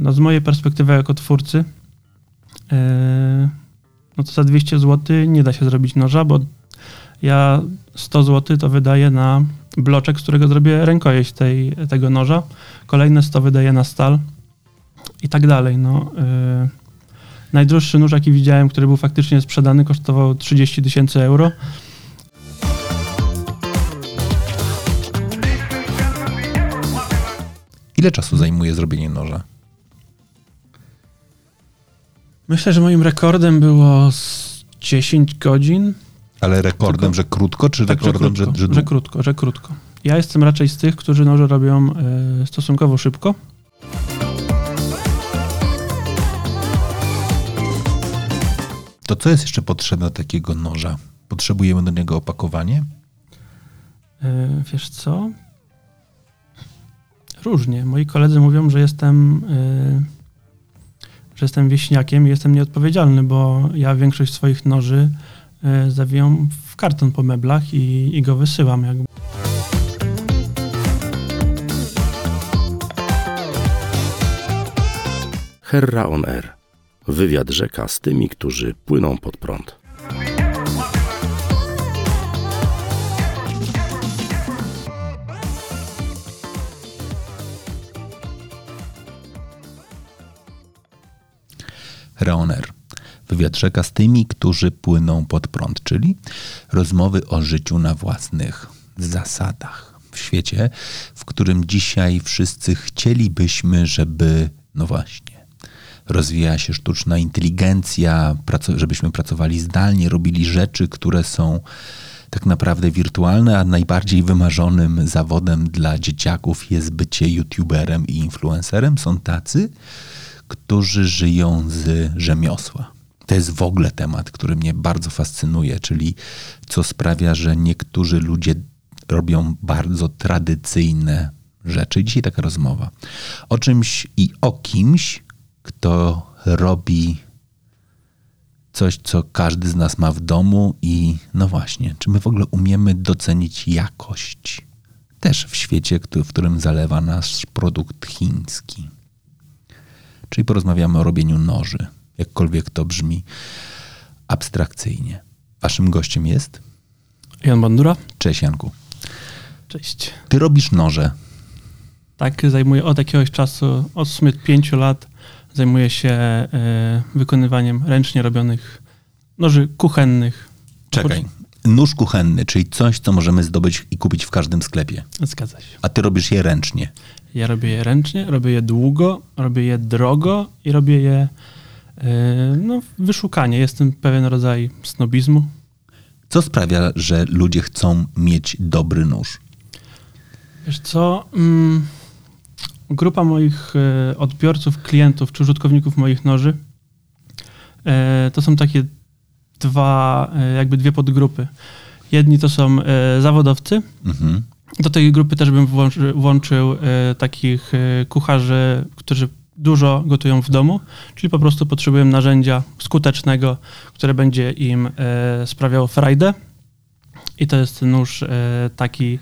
no z mojej perspektywy jako twórcy, no to za 200 zł nie da się zrobić noża, bo ja 100 zł to wydaję na bloczek, z którego zrobię rękojeść tej, tego noża. Kolejne 100 wydaję na stal i tak dalej. No, yy. Najdroższy nóż, jaki widziałem, który był faktycznie sprzedany, kosztował 30 tysięcy euro. Ile czasu zajmuje zrobienie noża? Myślę, że moim rekordem było 10 godzin. Ale rekordem, Tylko, że krótko, czy tak, rekordem, że, krótko, że, że, że krótko, że krótko. Ja jestem raczej z tych, którzy noże robią y, stosunkowo szybko. To co jest jeszcze potrzebne takiego noża? Potrzebujemy do niego opakowanie? Yy, wiesz co? Różnie. Moi koledzy mówią, że jestem, yy, że jestem wieśniakiem i jestem nieodpowiedzialny, bo ja większość swoich noży yy, zawijam w karton po meblach i, i go wysyłam. Jakby. Herra on Air. Wywiad rzeka z tymi, którzy płyną pod prąd. Reoner. Wywiad rzeka z tymi, którzy płyną pod prąd, czyli rozmowy o życiu na własnych zasadach. W świecie, w którym dzisiaj wszyscy chcielibyśmy, żeby, no właśnie, rozwija się sztuczna inteligencja, żebyśmy pracowali zdalnie, robili rzeczy, które są tak naprawdę wirtualne, a najbardziej wymarzonym zawodem dla dzieciaków jest bycie youtuberem i influencerem. Są tacy, którzy żyją z rzemiosła. To jest w ogóle temat, który mnie bardzo fascynuje, czyli co sprawia, że niektórzy ludzie robią bardzo tradycyjne rzeczy. Dzisiaj taka rozmowa o czymś i o kimś, kto robi coś, co każdy z nas ma w domu i no właśnie, czy my w ogóle umiemy docenić jakość? Też w świecie, w którym zalewa nasz produkt chiński. Czyli porozmawiamy o robieniu noży, jakkolwiek to brzmi abstrakcyjnie. Waszym gościem jest? Jan Bandura. Cześć Janku. Cześć. Ty robisz noże. Tak, zajmuję od jakiegoś czasu, od w sumie pięciu lat, zajmuję się y, wykonywaniem ręcznie robionych noży kuchennych. Czekaj. Nóż kuchenny, czyli coś, co możemy zdobyć i kupić w każdym sklepie. Zgadza się. A ty robisz je ręcznie. Ja robię je ręcznie, robię je długo, robię je drogo i robię je yy, no, wyszukanie. Jestem pewien rodzaj snobizmu. Co sprawia, że ludzie chcą mieć dobry nóż? Wiesz co? Mm, grupa moich y, odbiorców, klientów czy użytkowników moich noży y, to są takie dwa, jakby dwie podgrupy. Jedni to są zawodowcy, mhm. Do tej grupy też bym włączy, włączył e, takich e, kucharzy, którzy dużo gotują w domu, czyli po prostu potrzebują narzędzia skutecznego, które będzie im e, sprawiało frajdę. I to jest nóż taki,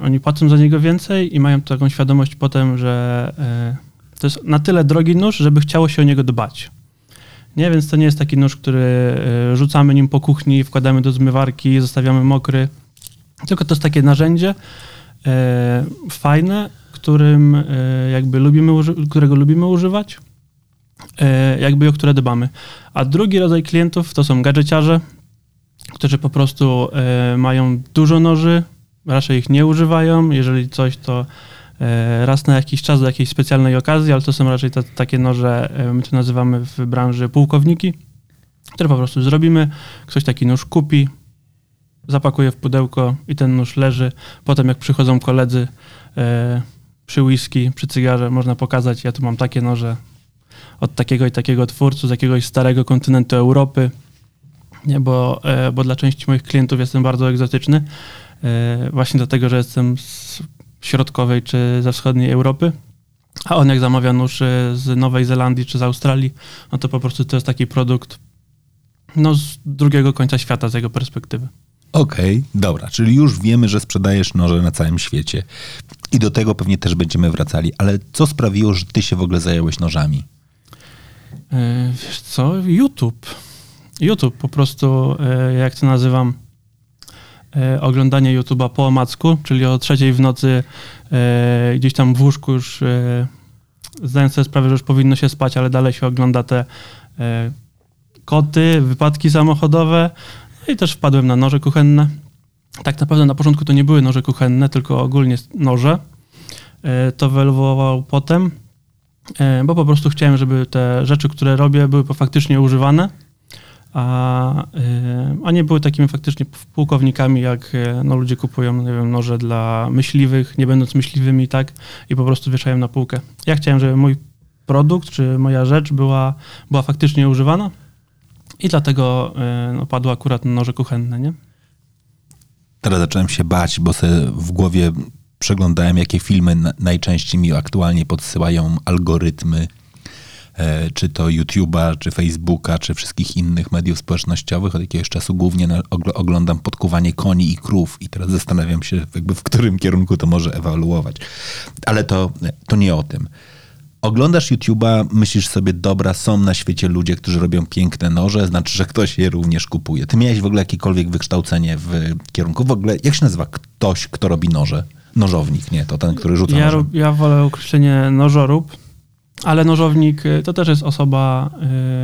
oni płacą za niego więcej i mają taką świadomość potem, że to jest na tyle drogi nóż, żeby chciało się o niego dbać. Nie, więc to nie jest taki nóż, który rzucamy nim po kuchni, wkładamy do zmywarki, zostawiamy mokry tylko to jest takie narzędzie e, fajne, którym e, jakby lubimy, którego lubimy używać, e, jakby o które dbamy. A drugi rodzaj klientów to są gadżeciarze, którzy po prostu e, mają dużo noży, raczej ich nie używają. Jeżeli coś, to e, raz na jakiś czas do jakiejś specjalnej okazji, ale to są raczej takie noże, e, my to nazywamy w branży pułkowniki, które po prostu zrobimy, ktoś taki nóż kupi, zapakuję w pudełko i ten nóż leży. Potem jak przychodzą koledzy e, przy whisky, przy cygarze, można pokazać, ja tu mam takie noże od takiego i takiego twórcy, z jakiegoś starego kontynentu Europy, nie, bo, e, bo dla części moich klientów jestem bardzo egzotyczny, e, właśnie dlatego, że jestem z środkowej czy ze wschodniej Europy. A on jak zamawia nóż e, z Nowej Zelandii czy z Australii, no to po prostu to jest taki produkt no, z drugiego końca świata z jego perspektywy. Okej, dobra, czyli już wiemy, że sprzedajesz noże na całym świecie. I do tego pewnie też będziemy wracali. Ale co sprawiło, że ty się w ogóle zająłeś nożami? E, Wiesz co? YouTube. YouTube po prostu, e, jak to nazywam, e, oglądanie YouTube'a po omacku, czyli o trzeciej w nocy e, gdzieś tam w łóżku już e, zdając sobie sprawę, że już powinno się spać, ale dalej się ogląda te e, koty, wypadki samochodowe i też wpadłem na noże kuchenne. Tak naprawdę na początku to nie były noże kuchenne, tylko ogólnie noże. E, to wyewoluowało potem, e, bo po prostu chciałem, żeby te rzeczy, które robię, były faktycznie używane, a, e, a nie były takimi faktycznie pułkownikami, jak no, ludzie kupują nie wiem, noże dla myśliwych, nie będąc myśliwymi, tak, i po prostu wieszają na półkę. Ja chciałem, żeby mój produkt, czy moja rzecz była, była faktycznie używana i dlatego e, no, padło akurat noże kuchenne, nie? Teraz zacząłem się bać, bo sobie w głowie przeglądałem, jakie filmy na, najczęściej mi aktualnie podsyłają algorytmy, e, czy to YouTube'a, czy Facebooka, czy wszystkich innych mediów społecznościowych. Od jakiegoś czasu głównie oglądam podkuwanie koni i krów i teraz zastanawiam się, jakby w którym kierunku to może ewoluować. Ale to, to nie o tym. Oglądasz YouTube'a, myślisz sobie, dobra, są na świecie ludzie, którzy robią piękne noże, znaczy, że ktoś je również kupuje. Ty miałeś w ogóle jakiekolwiek wykształcenie w kierunku? W ogóle, jak się nazywa ktoś, kto robi noże? Nożownik, nie, to ten, który rzuca Ja, nożem. ja wolę określenie nożorób, ale nożownik y, to też jest osoba,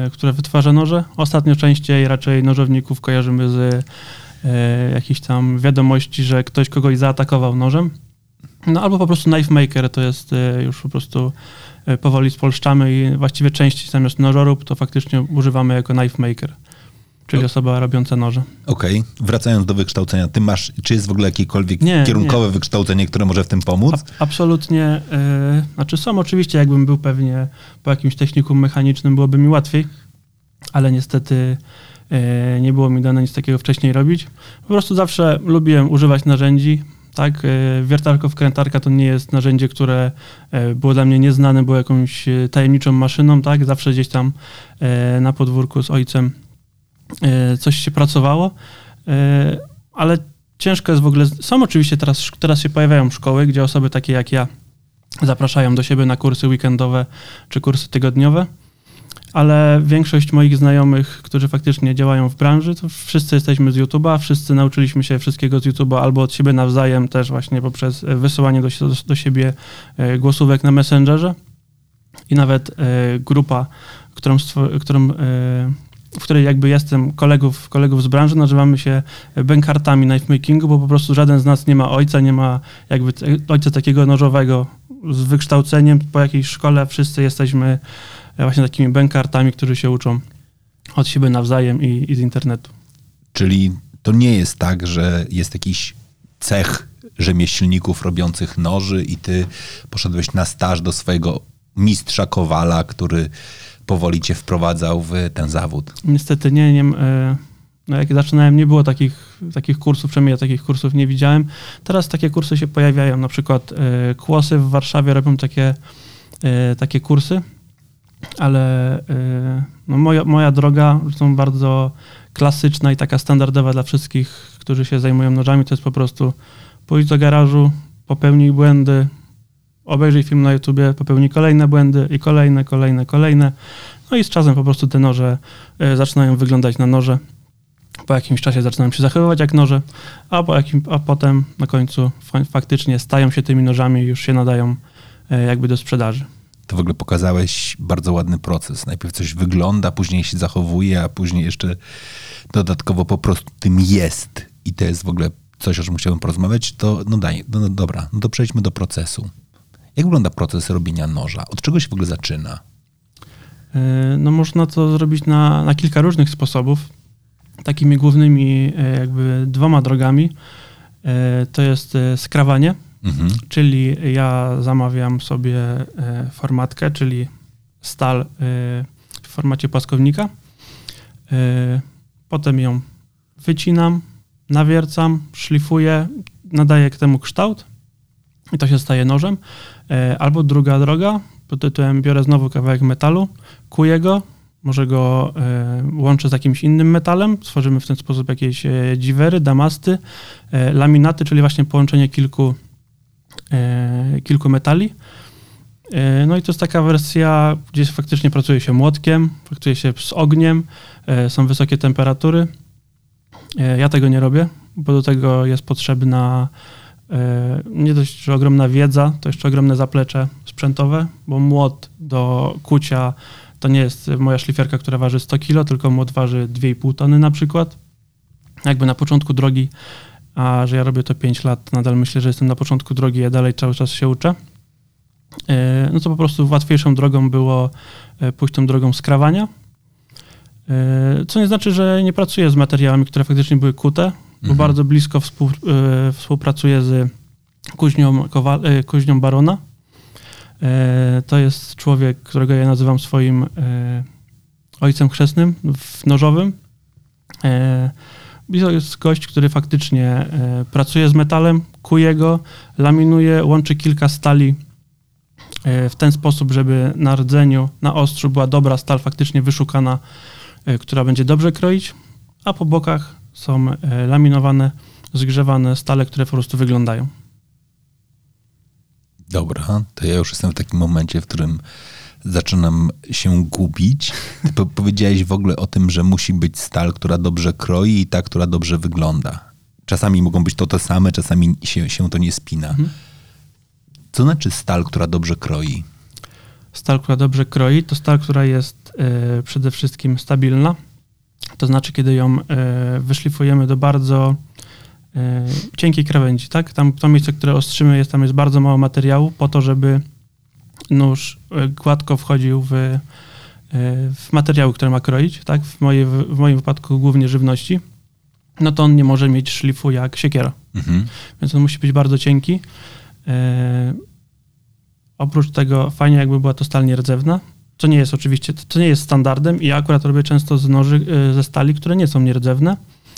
y, która wytwarza noże. Ostatnio częściej raczej nożowników kojarzymy z y, jakichś tam wiadomości, że ktoś kogoś zaatakował nożem. No albo po prostu knife maker to jest y, już po prostu y, powoli spolszczamy i właściwie częściej zamiast nożorób to faktycznie używamy jako knife maker, czyli osoba robiąca noże. Okej, wracając do wykształcenia, ty masz, czy jest w ogóle jakiekolwiek Nie, kierunkowe wykształcenie, które może w tym pomóc? Ab- absolutnie. y, znaczy są oczywiście, jakbym był pewnie po jakimś technikum mechanicznym, byłoby mi łatwiej, ale niestety y, nie było mi dane nic takiego wcześniej robić. Po prostu zawsze lubiłem używać narzędzi. Tak, y, wiertarko wkrętarka to nie jest narzędzie, które y, było dla mnie nieznane, było jakąś y, tajemniczą maszyną, tak, zawsze gdzieś tam na podwórku z ojcem coś się pracowało, ale ciężko jest w ogóle. Są oczywiście teraz, teraz się pojawiają szkoły, gdzie osoby takie jak ja zapraszają do siebie na kursy weekendowe czy kursy tygodniowe, ale większość moich znajomych, którzy faktycznie działają w branży, to wszyscy jesteśmy z YouTube'a, wszyscy nauczyliśmy się wszystkiego z YouTube'a albo od siebie nawzajem, też właśnie poprzez e, wysyłanie do, do, siebie e, głosówek na Messengerze i nawet e, grupa, którą, którą w której jakby jestem kolegów, kolegów z branży, nazywamy się bękartami knife makingu, bo po prostu żaden z nas nie ma ojca, nie ma jakby ojca takiego nożowego z wykształceniem po jakiejś szkole. Wszyscy jesteśmy właśnie takimi bękartami, którzy się uczą od siebie nawzajem i, i z internetu. Czyli to nie jest tak, że jest jakiś cech rzemieślników robiących noży i ty poszedłeś na staż do swojego mistrza Kowala, który powoli cię wprowadzał w ten zawód. Niestety nie, nie e, no jak zaczynałem, nie było takich, takich kursów, przynajmniej ja takich kursów nie widziałem. Teraz takie kursy się pojawiają, na przykład e, Kłosy w Warszawie robią takie, e, takie kursy, ale e, no moja, moja droga, zresztą bardzo klasyczna i taka standardowa dla wszystkich, którzy się zajmują nożami, to jest po prostu pójść do garażu, popełnij błędy, obejrzyj film na YouTubie, popełnij kolejne błędy i kolejne, kolejne, kolejne. No i z czasem po prostu te noże e, zaczynają wyglądać na noże. Po jakimś czasie zaczynają się zachowywać jak noże, a, po jakim, a potem na końcu fa- faktycznie stają się tymi nożami i już się nadają e, jakby do sprzedaży. To w ogóle pokazałeś bardzo ładny proces. Najpierw coś wygląda, później się zachowuje, a później jeszcze dodatkowo po prostu tym jest. I to jest w ogóle coś, o czym chciałbym porozmawiać. To no daj, no, no dobra, no to przejdźmy do procesu. Jak wygląda proces robienia noża? Od czego się w ogóle zaczyna? E, No można to zrobić na, na kilka różnych sposobów. Takimi głównymi e, jakby dwoma drogami e, to jest skrawanie, Mhm. czyli ja zamawiam sobie e, formatkę, czyli stal e, w formacie płaskownika. E, Potem ją wycinam, nawiercam, szlifuję, nadaję temu kształt i to się staje nożem. Albo druga droga, pod tytułem biorę znowu kawałek metalu, kuję go może go łączę z jakimś innym metalem, tworzymy w ten sposób jakieś dziwery, damasty, laminaty, czyli właśnie połączenie kilku, kilku metali. E, No i to jest taka wersja, gdzie faktycznie pracuje się młotkiem, pracuje się z ogniem, e, są wysokie temperatury. E, Ja tego nie robię, bo do tego jest potrzebna e, nie dość, że ogromna wiedza, to jeszcze ogromne zaplecze sprzętowe, bo młot do kucia to nie jest moja szlifierka, która waży 100 kg, tylko młot waży 2,5 tony na przykład. Jakby na początku drogi, a że ja robię to 5 lat, nadal myślę, że jestem na początku drogi, ja dalej cały czas się uczę. E, No to po prostu łatwiejszą drogą było e, pójść tą drogą skrawania. E, Co nie znaczy, że nie pracuję z materiałami, które faktycznie były kute, bo Mhm. bardzo blisko współ, współpracuję z kuźnią, Kowal, kuźnią Barona. To jest człowiek, którego ja nazywam swoim ojcem chrzestnym w nożowym. I to jest gość, który faktycznie e, pracuje z metalem, kuje go, laminuje, łączy kilka stali e, w ten sposób, żeby na rdzeniu, na ostrzu była dobra stal faktycznie wyszukana, e, która będzie dobrze kroić, a po bokach są laminowane, zgrzewane stale, które po prostu wyglądają. Dobra, to ja już jestem w takim momencie, w którym zaczynam się gubić. Ty po- powiedziałeś w ogóle o tym, że musi być stal, która dobrze kroi i ta, która dobrze wygląda. Czasami mogą być to te same, czasami się, się to nie spina. Mhm. Co znaczy stal, która dobrze kroi? Stal, która dobrze kroi, to stal, która jest e, przede wszystkim stabilna. To znaczy, kiedy ją e, wyszlifujemy do bardzo e, cienkiej krawędzi, tak? Tam to miejsce, które ostrzymy, jest, tam jest bardzo mało materiału po to, żeby nóż e, gładko wchodził w, e, w materiały, które ma kroić, tak? W, mojej, w moim wypadku głównie żywności. No to on nie może mieć szlifu jak siekiera Mhm. więc on musi być bardzo cienki. E, oprócz tego fajnie jakby była to stal nierdzewna, co nie jest oczywiście, to nie jest standardem i ja akurat robię często z noży e, ze stali, które nie są nierdzewne,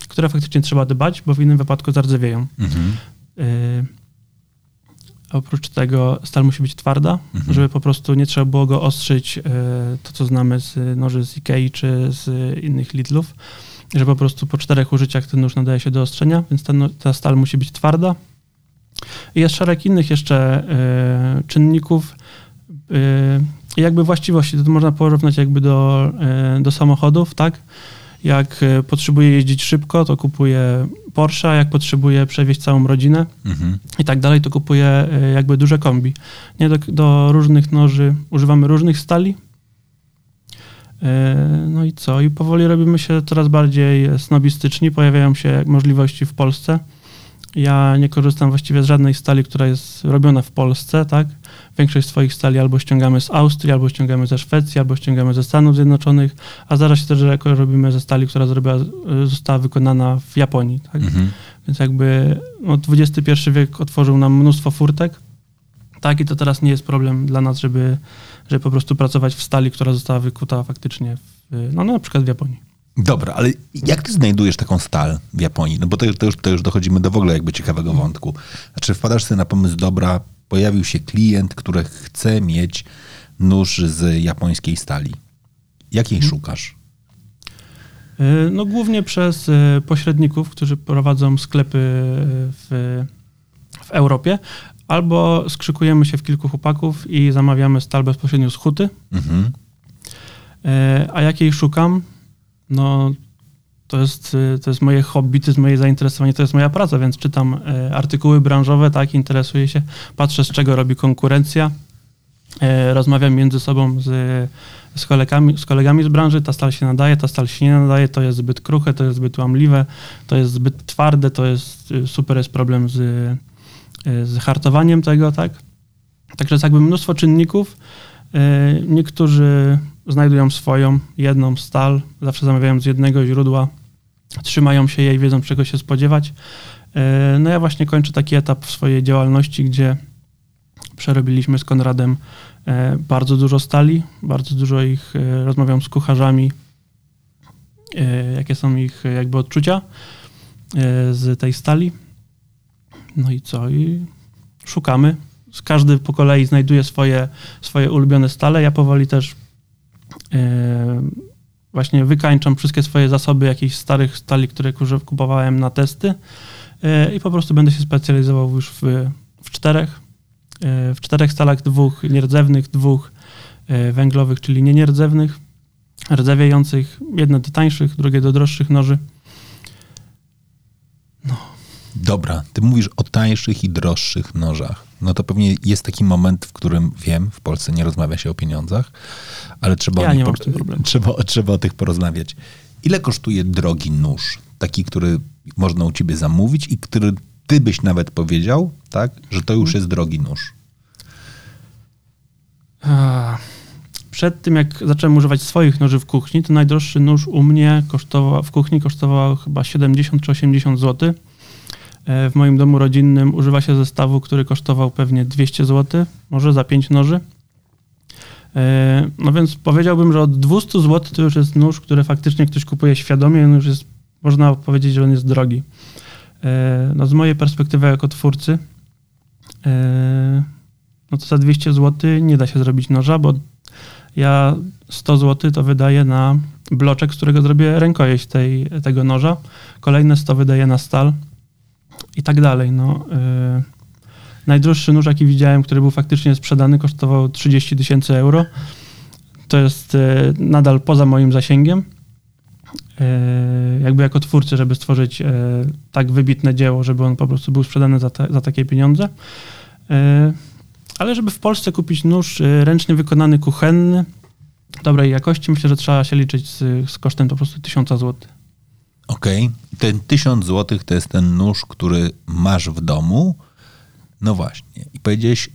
które faktycznie trzeba dbać, bo w innym wypadku zardzewieją. Mhm. E, oprócz tego stal musi być twarda, Mhm. żeby po prostu nie trzeba było go ostrzyć, e, to co znamy z noży z Ikei czy z innych Lidlów, że po prostu po czterech użyciach ten nóż nadaje się do ostrzenia, więc ta, ta stal musi być twarda. I jest szereg innych jeszcze e, czynników. E, jakby właściwości, to można porównać jakby do, e, do samochodów, tak? Jak e, potrzebuję jeździć szybko, to kupuję Porsche, jak potrzebuję przewieźć całą rodzinę, Mhm. i tak dalej, to kupuję e, jakby duże kombi. Nie do, do różnych noży używamy różnych stali. E, No i co? I powoli robimy się coraz bardziej snobistyczni. Pojawiają się możliwości w Polsce. Ja nie korzystam właściwie z żadnej stali, która jest robiona w Polsce, tak? Większość swoich stali albo ściągamy z Austrii, albo ściągamy ze Szwecji, albo ściągamy ze Stanów Zjednoczonych, a zdarza się też, robimy ze stali, która zrobiła, e, została wykonana w Japonii, tak? Mhm. Więc jakby no, XXI wiek otworzył nam mnóstwo furtek. Tak, i to teraz nie jest problem dla nas, żeby, żeby po prostu pracować w stali, która została wykuta faktycznie, w, no, na przykład w Japonii. Dobra, ale jak ty znajdujesz taką stal w Japonii? No bo to, to, już, to już dochodzimy do w ogóle jakby ciekawego wątku. Znaczy wpadasz sobie na pomysł, dobra, pojawił się klient, który chce mieć nóż z japońskiej stali. Jakiej szukasz? Y, No głównie przez y, pośredników, którzy prowadzą sklepy y, w, w Europie, albo skrzykujemy się w kilku chłopaków i zamawiamy stal bezpośrednio z huty. Mhm. E, A jakiej szukam? No, to jest, y, to jest moje hobby, to jest moje zainteresowanie, to jest moja praca, więc czytam e, artykuły branżowe, tak, interesuję się, patrzę z czego robi konkurencja, e, rozmawiam między sobą z, z, kolegami, z kolegami z branży, ta stal się nadaje, ta stal się nie nadaje, to jest zbyt kruche, to jest zbyt łamliwe, to jest zbyt twarde, to jest y, super, jest problem z, y, z hartowaniem tego, tak. Także jest jakby mnóstwo czynników, Niektórzy znajdują swoją, jedną stal, zawsze zamawiają z jednego źródła, trzymają się jej, wiedzą czego się spodziewać. E, No ja właśnie kończę taki etap w swojej działalności, gdzie przerobiliśmy z Konradem e, bardzo dużo stali, bardzo dużo ich, e, rozmawiam z kucharzami, jakie są ich jakby odczucia z tej stali. No i co? I szukamy. Każdy po kolei znajduje swoje, swoje ulubione stale. Ja powoli też właśnie wykańczam wszystkie swoje zasoby jakichś starych stali, które kupowałem na testy e, i po prostu będę się specjalizował już w, w czterech. E, w czterech stalach, dwóch nierdzewnych, dwóch e, węglowych, czyli nie nierdzewnych, rdzewiających, jedno do tańszych, drugie do droższych noży. No. Dobra, ty mówisz o tańszych i droższych nożach. No to pewnie jest taki moment, w którym wiem, w Polsce nie rozmawia się o pieniądzach, ale trzeba, ja o, nie po, trzeba, trzeba o tych porozmawiać. Ile kosztuje drogi nóż? Taki, który można u ciebie zamówić i który ty byś nawet powiedział, tak, że to już jest drogi nóż. Przed tym, jak zacząłem używać swoich noży w kuchni, to najdroższy nóż u mnie kosztował, w kuchni kosztował chyba 70 czy 80 zł. E, w moim domu rodzinnym używa się zestawu, który kosztował pewnie 200 zł, może za 5 noży. E, no więc powiedziałbym, że od 200 zł to już jest nóż, który faktycznie ktoś kupuje świadomie, on już jest, można powiedzieć, że on jest drogi. E, no z mojej perspektywy jako twórcy, no to za 200 zł nie da się zrobić noża, bo ja 100 zł to wydaję na bloczek, z którego zrobię rękojeść tej, tego noża. Kolejne 100 wydaję na stal i tak dalej. No, yy. Najdroższy nóż, jaki widziałem, który był faktycznie sprzedany, kosztował 30 tysięcy euro. To jest yy, nadal poza moim zasięgiem. Yy, jakby jako twórcy, żeby stworzyć tak wybitne dzieło, żeby on po prostu był sprzedany za, za takie pieniądze. Ale żeby w Polsce kupić nóż y, ręcznie wykonany, kuchenny, dobrej jakości, myślę, że trzeba się liczyć z, z kosztem po prostu 1000 zł. Okej, okay. ten 1000 zł to jest ten nóż, który masz w domu. No właśnie. I powiedziałeś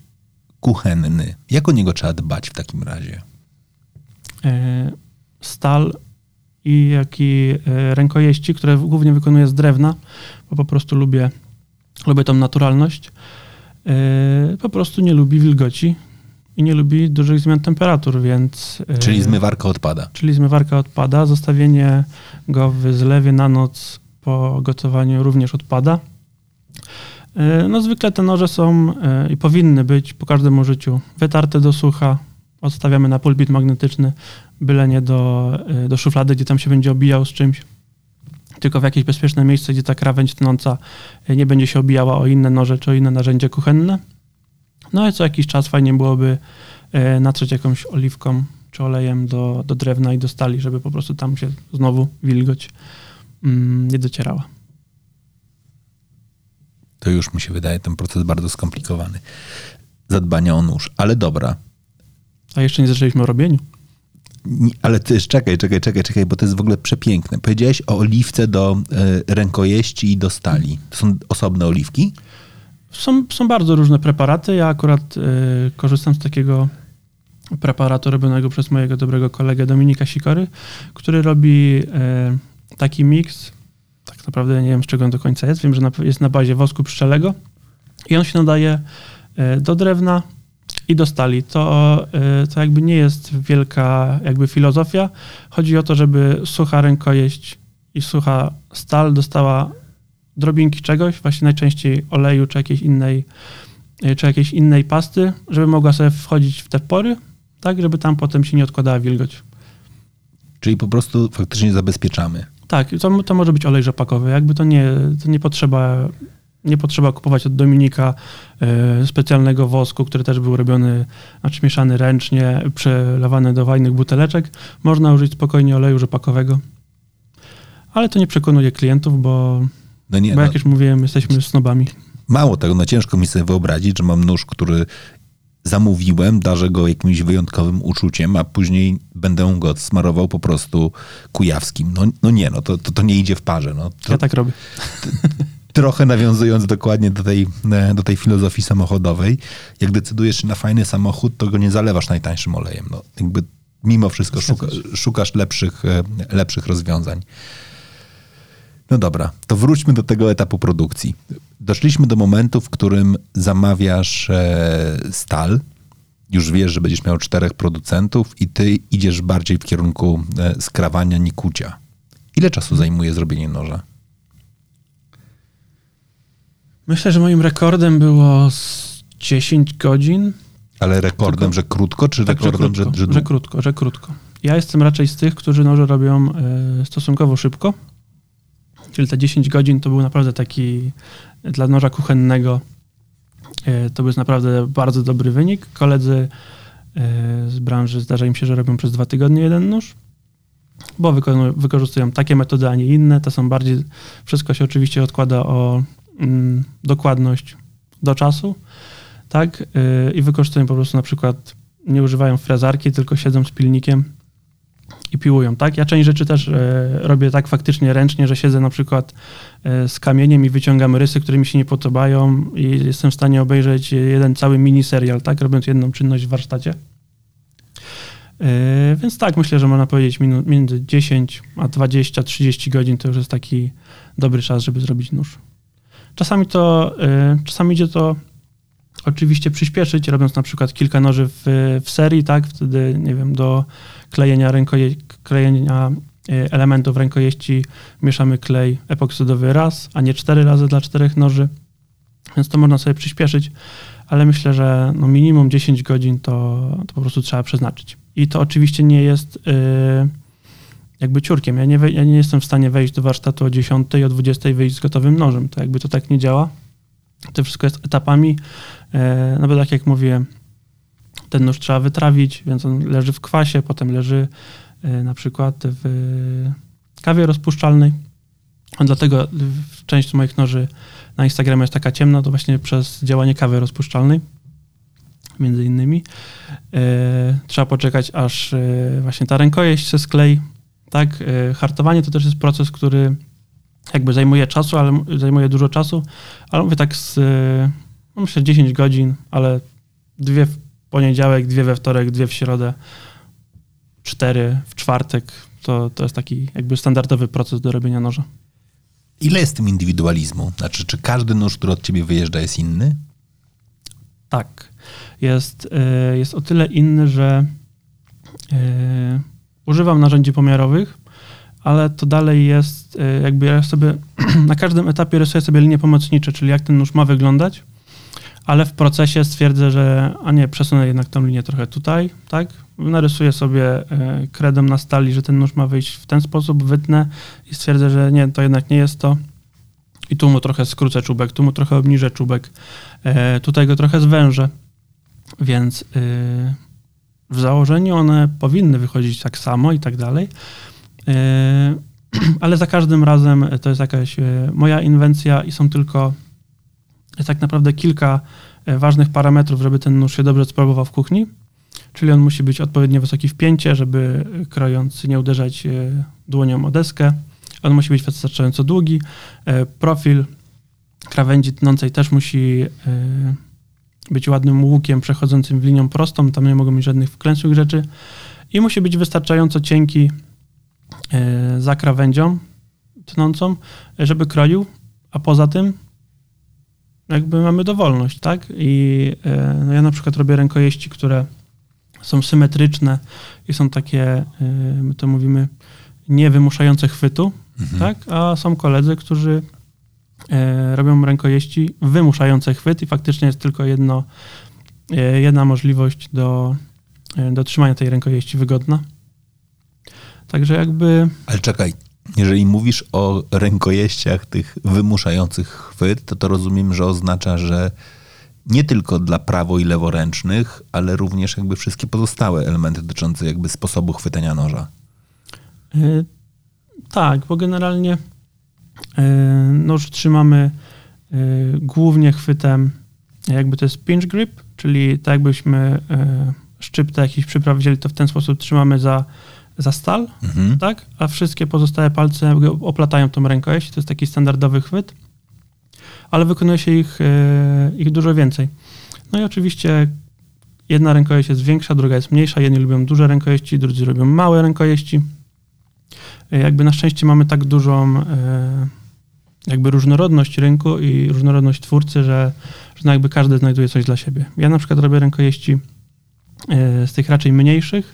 kuchenny. Jak o niego trzeba dbać w takim razie? E, stal i jak i e, rękojeści, które głównie wykonuję z drewna, bo po prostu lubię, lubię tą naturalność. E, po prostu nie lubi wilgoci i nie lubi dużych zmian temperatur, więc... E, czyli zmywarka odpada. Czyli zmywarka odpada. Zostawienie go w zlewie na noc po gotowaniu również odpada. E, no zwykle te noże są i powinny być po każdym użyciu wytarte do sucha. Odstawiamy na pulpit magnetyczny, byle nie do, do szuflady, gdzie tam się będzie obijał z czymś tylko w jakieś bezpieczne miejsce, gdzie ta krawędź tnąca nie będzie się obijała o inne noże czy o inne narzędzie kuchenne. No i co jakiś czas fajnie byłoby e, natrzeć jakąś oliwką czy olejem do, do drewna i do stali, żeby po prostu tam się znowu wilgoć mm, nie docierała. To już mi się wydaje ten proces bardzo skomplikowany. Zadbania o nóż, ale dobra. A jeszcze nie zaczęliśmy o robieniu. Ale ty, czekaj, czekaj, czekaj, czekaj, bo to jest w ogóle przepiękne. Powiedziałeś o oliwce do y, rękojeści i do stali. To są osobne oliwki? Są, są bardzo różne preparaty. Ja akurat y, korzystam z takiego preparatu robionego przez mojego dobrego kolegę Dominika Sikory, który robi y, taki miks. Tak naprawdę nie wiem, z czego on do końca jest. Wiem, że na, jest na bazie wosku pszczelego i on się nadaje do drewna, i dostali. To, y, to jakby nie jest wielka jakby filozofia. Chodzi o to, żeby sucha rękojeść i sucha stal dostała drobinki czegoś, właśnie najczęściej oleju czy jakiejś innej, y, czy jakiejś innej pasty, żeby mogła sobie wchodzić w te pory, tak, żeby tam potem się nie odkładała wilgoć. Czyli po prostu faktycznie zabezpieczamy. Tak, to, to może być olej rzepakowy. Jakby to nie, to nie potrzeba nie potrzeba kupować od Dominika y, specjalnego wosku, który też był robiony, znaczy mieszany ręcznie, przelewany do fajnych buteleczek. Można użyć spokojnie oleju rzepakowego. Ale to nie przekonuje klientów, bo, no nie, bo jak no, już mówiłem, jesteśmy snobami. Mało tego, no ciężko mi sobie wyobrazić, że mam nóż, który zamówiłem, darzę go jakimś wyjątkowym uczuciem, a później będę go smarował po prostu kujawskim. No, no nie, no to, to, to nie idzie w parze. No. To, ja tak robię. trochę nawiązując dokładnie do tej, do tej filozofii samochodowej, jak decydujesz się na fajny samochód, to go nie zalewasz najtańszym olejem. No, jakby mimo wszystko szuka, szukasz lepszych, e, lepszych rozwiązań. No dobra, to wróćmy do tego etapu produkcji. Doszliśmy do momentu, w którym zamawiasz e, stal, już wiesz, że będziesz miał czterech producentów i ty idziesz bardziej w kierunku skrawania, nikucia. Ile czasu zajmuje zrobienie noża? Myślę, że moim rekordem było 10 godzin. Ale rekordem, Tylko, że krótko, czy tak, rekordem, że, krótko, że, że, że krótko, że krótko. Ja jestem raczej z tych, którzy noże robią e, stosunkowo szybko. Czyli te 10 godzin to był naprawdę taki dla noża kuchennego. e, To był naprawdę bardzo dobry wynik. Koledzy e, z branży zdarza im się, że robią przez dwa tygodnie jeden nóż, bo wykorzystują takie metody, a nie inne. To są bardziej, wszystko się oczywiście odkłada o mm, dokładność do czasu, tak? E, I wykorzystują po prostu na przykład, nie używają frezarki, tylko siedzą z pilnikiem piłują, tak? Ja część rzeczy też e, robię tak faktycznie ręcznie, że siedzę na przykład e, z kamieniem i wyciągam rysy, które mi się nie podobają i jestem w stanie obejrzeć jeden cały mini serial, tak? Robiąc jedną czynność w warsztacie. E, Więc tak, myślę, że można powiedzieć między 10 a 20, 30 godzin to już jest taki dobry czas, żeby zrobić nóż. Czasami to, czasami idzie to oczywiście przyspieszyć, robiąc na przykład kilka noży w, w serii, tak? Wtedy, nie wiem, do klejenia, rękoje, klejenia e, elementów rękojeści mieszamy klej epoksydowy raz, a nie cztery razy dla czterech noży. Więc to można sobie przyspieszyć, ale myślę, że no minimum 10 godzin to, to po prostu trzeba przeznaczyć. I to oczywiście nie jest e, jakby ciurkiem. Ja nie, ja nie jestem w stanie wejść do warsztatu o 10, o 20 wyjść z gotowym nożem. To jakby to tak nie działa. To wszystko jest etapami. E, No bo tak jak mówiłem, ten nóż trzeba wytrawić, więc on leży w kwasie, potem leży e, na przykład w kawie rozpuszczalnej. Dlatego część moich noży na Instagramie jest taka ciemna, to właśnie przez działanie kawy rozpuszczalnej, między innymi. E, Trzeba poczekać, aż właśnie ta rękojeść się sklei. Tak, hartowanie to też jest proces, który jakby zajmuje czasu, ale zajmuje dużo czasu, ale mówię tak z, no myślę 10 godzin, ale dwie w poniedziałek, dwie we wtorek, dwie w środę, cztery w czwartek. To, to jest taki jakby standardowy proces do robienia noża. Ile jest tym indywidualizmu? Znaczy, czy każdy nóż, który od ciebie wyjeżdża, jest inny? Tak. Jest, y, jest o tyle inny, że y, używam narzędzi pomiarowych, ale to dalej jest, y, jakby ja sobie na każdym etapie rysuję sobie linie pomocnicze, czyli jak ten nóż ma wyglądać, ale w procesie stwierdzę, że a nie, przesunę jednak tą linię trochę tutaj, tak? Narysuję sobie y, kredem na stali, że ten nóż ma wyjść w ten sposób, wytnę i stwierdzę, że nie, to jednak nie jest to. I tu mu trochę skrócę czubek, tu mu trochę obniżę czubek, e, tutaj go trochę zwężę. Więc y, w założeniu one powinny wychodzić tak samo i tak dalej. Y, ale za każdym razem to jest jakaś moja inwencja i są tylko tak naprawdę kilka y, ważnych parametrów, żeby ten nóż się dobrze sprawował w kuchni. Czyli on musi być odpowiednio wysoki w pięcie, żeby y, krojąc nie uderzać y, dłonią o deskę. On musi być wystarczająco długi. Profil krawędzi tnącej też musi być ładnym łukiem przechodzącym w linią prostą, tam nie mogą być żadnych wklęsłych rzeczy i musi być wystarczająco cienki za krawędzią tnącą, żeby kroił, a poza tym jakby mamy dowolność, tak? I y, no ja na przykład robię rękojeści, które są symetryczne i są takie, y, my to mówimy, niewymuszające chwytu, tak? A są koledzy, którzy e, robią rękojeści wymuszające chwyt i faktycznie jest tylko jedno, e, jedna możliwość do, e, do trzymania tej rękojeści wygodna. Także jakby Ale czekaj, jeżeli mówisz o rękojeściach tych wymuszających chwyt, to to rozumiem, że oznacza, że nie tylko dla prawo i leworęcznych, ale również jakby wszystkie pozostałe elementy dotyczące jakby sposobu chwytania noża. e, tak, bo generalnie e, nóż trzymamy e, głównie chwytem, jakby to jest pinch grip, czyli tak jakbyśmy szczyptę jakiś przypraw wzięli, to w ten sposób trzymamy za, za stal, Mhm. tak? A wszystkie pozostałe palce oplatają tą rękojeść. To jest taki standardowy chwyt, ale wykonuje się ich, e, ich dużo więcej. No i oczywiście jedna rękojeść jest większa, druga jest mniejsza. Jedni lubią duże rękojeści, drudzy lubią małe rękojeści. E, Jakby na szczęście mamy tak dużą e, jakby różnorodność rynku i różnorodność twórcy, że, że no jakby każdy znajduje coś dla siebie. Ja na przykład robię rękojeści z tych raczej mniejszych,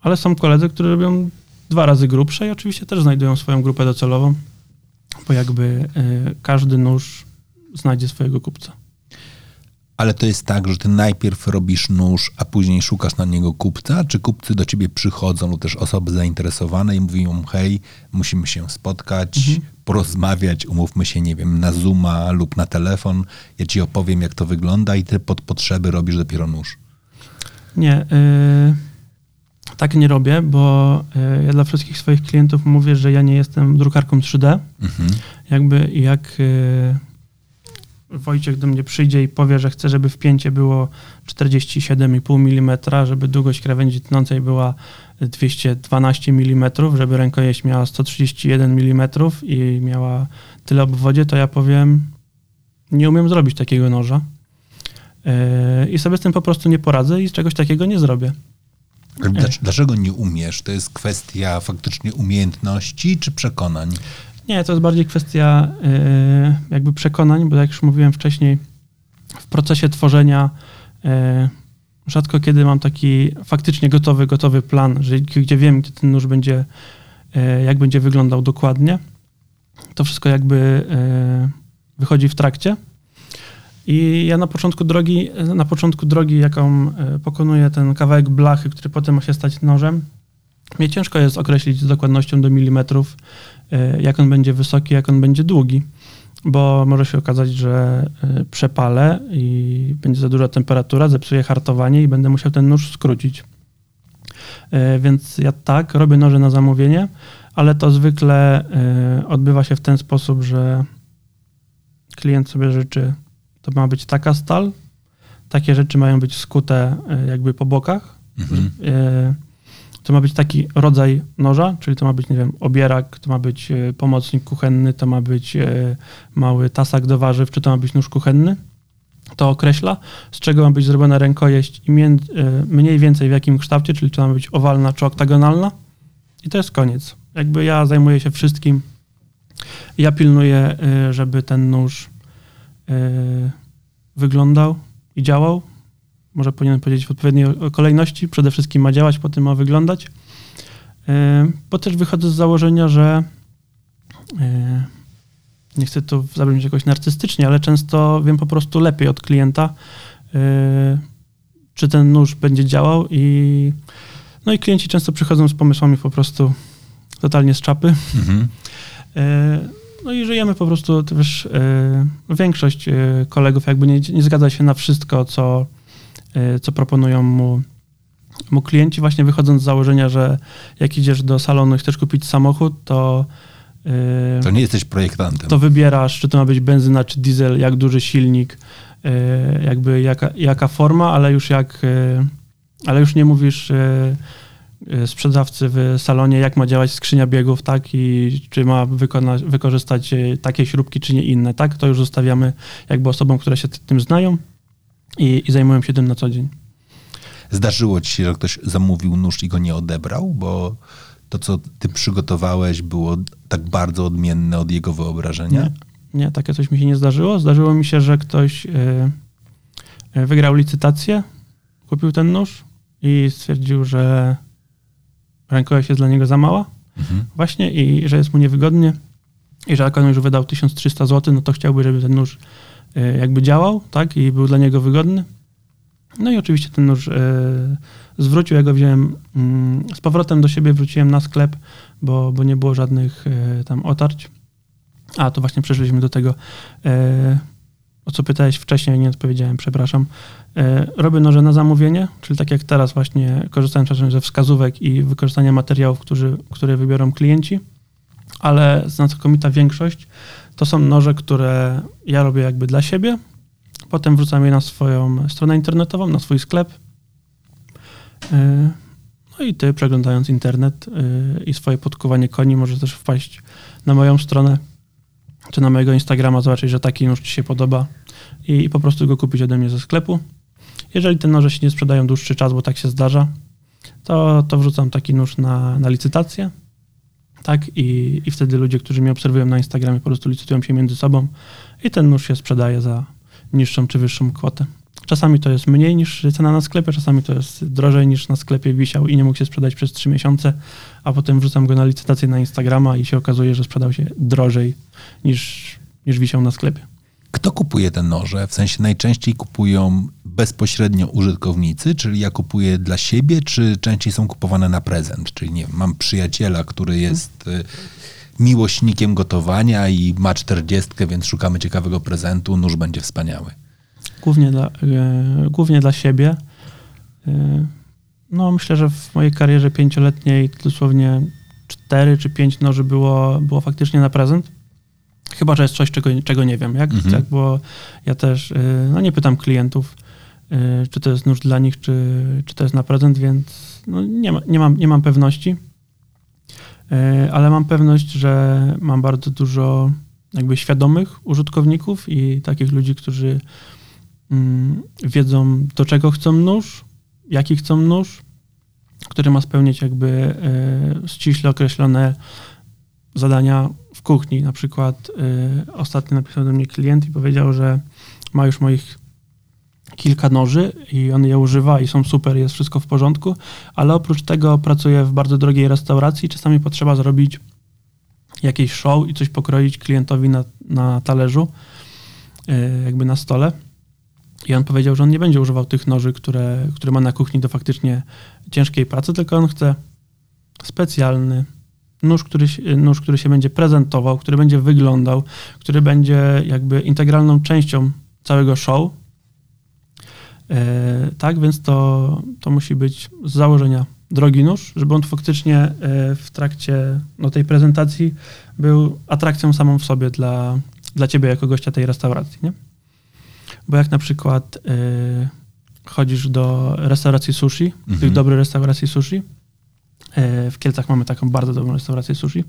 ale są koledzy, którzy robią dwa razy grubsze i oczywiście też znajdują swoją grupę docelową, bo jakby e, każdy nóż znajdzie swojego kupca. Ale to jest tak, że ty najpierw robisz nóż, a później szukasz na niego kupca? Czy kupcy do ciebie przychodzą lub też osoby zainteresowane i mówią, hej, musimy się spotkać, mhm. porozmawiać, umówmy się, nie wiem, na Zooma lub na telefon, ja ci opowiem, jak to wygląda i ty pod potrzeby robisz dopiero nóż? Nie, yy, tak nie robię, bo yy, ja dla wszystkich swoich klientów mówię, że ja nie jestem drukarką 3D. Mhm. Jakby jak... Yy, Wojciech do mnie przyjdzie i powie, że chce, żeby wpięcie było 47,5 mm, żeby długość krawędzi tnącej była 212 mm, żeby rękojeść miała 131 mm i miała tyle obwodzie, to ja powiem, nie umiem zrobić takiego noża. Yy, I sobie z tym po prostu nie poradzę i z czegoś takiego nie zrobię. Dlaczego nie umiesz? To jest kwestia faktycznie umiejętności czy przekonań? Nie, to jest bardziej kwestia yy, jakby przekonań, bo jak już mówiłem wcześniej, w procesie tworzenia rzadko kiedy mam taki faktycznie gotowy, gotowy plan, że, gdzie wiem, gdzie ten nóż będzie, jak będzie wyglądał dokładnie. To wszystko jakby wychodzi w trakcie. I ja na początku drogi, na początku drogi, jaką pokonuję ten kawałek blachy, który potem ma się stać nożem, mnie ciężko jest określić z dokładnością do milimetrów, E, jak on będzie wysoki, jak on będzie długi, bo może się okazać, że e, przepalę i będzie za duża temperatura, zepsuje hartowanie i będę musiał ten nóż skrócić. E, więc ja tak, robię noże na zamówienie, ale to zwykle odbywa się w ten sposób, że klient sobie życzy, to ma być taka stal, takie rzeczy mają być skute jakby po bokach. Mhm. To ma być taki rodzaj noża, czyli to ma być, nie wiem, obierak, to ma być e, pomocnik kuchenny, to ma być e, mały tasak do warzyw, czy to ma być nóż kuchenny. To określa, z czego ma być zrobiona rękojeść i e, mniej więcej w jakim kształcie, czyli czy ma być owalna, czy oktagonalna. I to jest koniec. Jakby ja zajmuję się wszystkim. Ja pilnuję, żeby ten nóż wyglądał i działał może powinienem powiedzieć w odpowiedniej kolejności. Przede wszystkim ma działać, potem ma wyglądać. E, bo też wychodzę z założenia, że e, nie chcę tu zabrzmieć jakoś narcystycznie, ale często wiem po prostu lepiej od klienta, e, czy ten nóż będzie działał i no i klienci często przychodzą z pomysłami po prostu totalnie z czapy. Mhm. No i żyjemy po prostu też, większość kolegów jakby nie, nie zgadza się na wszystko, co Y, co proponują mu, mu klienci, właśnie wychodząc z założenia, że jak idziesz do salonu i chcesz kupić samochód, to to nie jesteś projektantem. To wybierasz, czy to ma być benzyna, czy diesel, jak duży silnik, jakby jaka, jaka forma, ale już jak, ale już nie mówisz sprzedawcy w salonie, jak ma działać skrzynia biegów, tak, i czy ma wykona, wykorzystać takie śrubki, czy nie inne, tak, to już zostawiamy jakby osobom, które się tym znają i, i zajmują się tym na co dzień. Zdarzyło ci się, że ktoś zamówił nóż i go nie odebrał, bo to, co ty przygotowałeś, było tak bardzo odmienne od jego wyobrażenia? Nie, nie takie coś mi się nie zdarzyło. Zdarzyło mi się, że ktoś yy, wygrał licytację, kupił ten nóż i stwierdził, że rękojeść jest dla niego za mała. Mhm. Właśnie i że jest mu niewygodnie i że jak on już wydał 1300 zł, no to chciałby, żeby ten nóż E, jakby działał, tak, i był dla niego wygodny. No i oczywiście ten nóż e, zwrócił, ja go wziąłem mm, z powrotem do siebie, wróciłem na sklep, bo, bo nie było żadnych e, tam otarć. A, to właśnie przeszliśmy do tego, o co pytałeś wcześniej, nie odpowiedziałem, przepraszam. Robię noże na zamówienie, czyli tak jak teraz właśnie korzystając czasem ze wskazówek i wykorzystania materiałów, którzy, które wybiorą klienci, ale znakomita większość to są noże, które ja robię jakby dla siebie. Potem wrzucam je na swoją stronę internetową, na swój sklep. E, no i ty, przeglądając internet e, i swoje podkuwanie koni, możesz też wpaść na moją stronę czy na mojego Instagrama, zobaczyć, że taki nóż ci się podoba i, po prostu go kupić ode mnie ze sklepu. Jeżeli te noże się nie sprzedają dłuższy czas, bo tak się zdarza, to, to wrzucam taki nóż na, na licytację tak? I, I wtedy ludzie, którzy mnie obserwują na Instagramie, po prostu licytują się między sobą i ten nóż się sprzedaje za niższą czy wyższą kwotę. Czasami to jest mniej niż cena na sklepie, czasami to jest drożej niż na sklepie wisiał i nie mógł się sprzedać przez 3 miesiące, a potem wrzucam go na licytację na Instagrama i się okazuje, że sprzedał się drożej niż, niż wisiał na sklepie. Kto kupuje te noże? W sensie najczęściej kupują bezpośrednio użytkownicy, czyli ja kupuję dla siebie, czy częściej są kupowane na prezent? Czyli nie mam przyjaciela, który jest y, miłośnikiem gotowania i ma czterdziestkę, więc szukamy ciekawego prezentu, nóż będzie wspaniały. Głównie dla, e, głównie dla siebie. E, no, myślę, że w mojej karierze pięcioletniej dosłownie cztery czy pięć noży było, było faktycznie na prezent. Chyba, że jest coś, czego, czego nie wiem. Jak, Mhm. tak, bo ja też y, no, nie pytam klientów, czy to jest nóż dla nich, czy, czy to jest na prezent, więc no, nie, ma, nie, mam, nie mam pewności. Ale mam pewność, że mam bardzo dużo jakby świadomych użytkowników i takich ludzi, którzy wiedzą, do czego chcą nóż, jaki chcą nóż, który ma spełniać jakby y, ściśle określone zadania w kuchni. Na przykład y, ostatnio napisał do mnie klient i powiedział, że ma już moich kilka noży i on je używa i są super, jest wszystko w porządku, ale oprócz tego pracuje w bardzo drogiej restauracji. Czasami potrzeba zrobić jakieś show i coś pokroić klientowi na, na talerzu, y, jakby na stole. I on powiedział, że on nie będzie używał tych noży, które, które ma na kuchni do faktycznie ciężkiej pracy, tylko on chce specjalny nóż który, nóż, który się będzie prezentował, który będzie wyglądał, który będzie jakby integralną częścią całego show. E, tak, więc to, to musi być z założenia drogi nóż, żeby on faktycznie e, w trakcie no, tej prezentacji był atrakcją samą w sobie dla, dla ciebie jako gościa tej restauracji, nie? Bo jak na przykład e, chodzisz do restauracji sushi, Mhm. tych dobrych restauracji sushi, e, w Kielcach mamy taką bardzo dobrą restaurację sushi.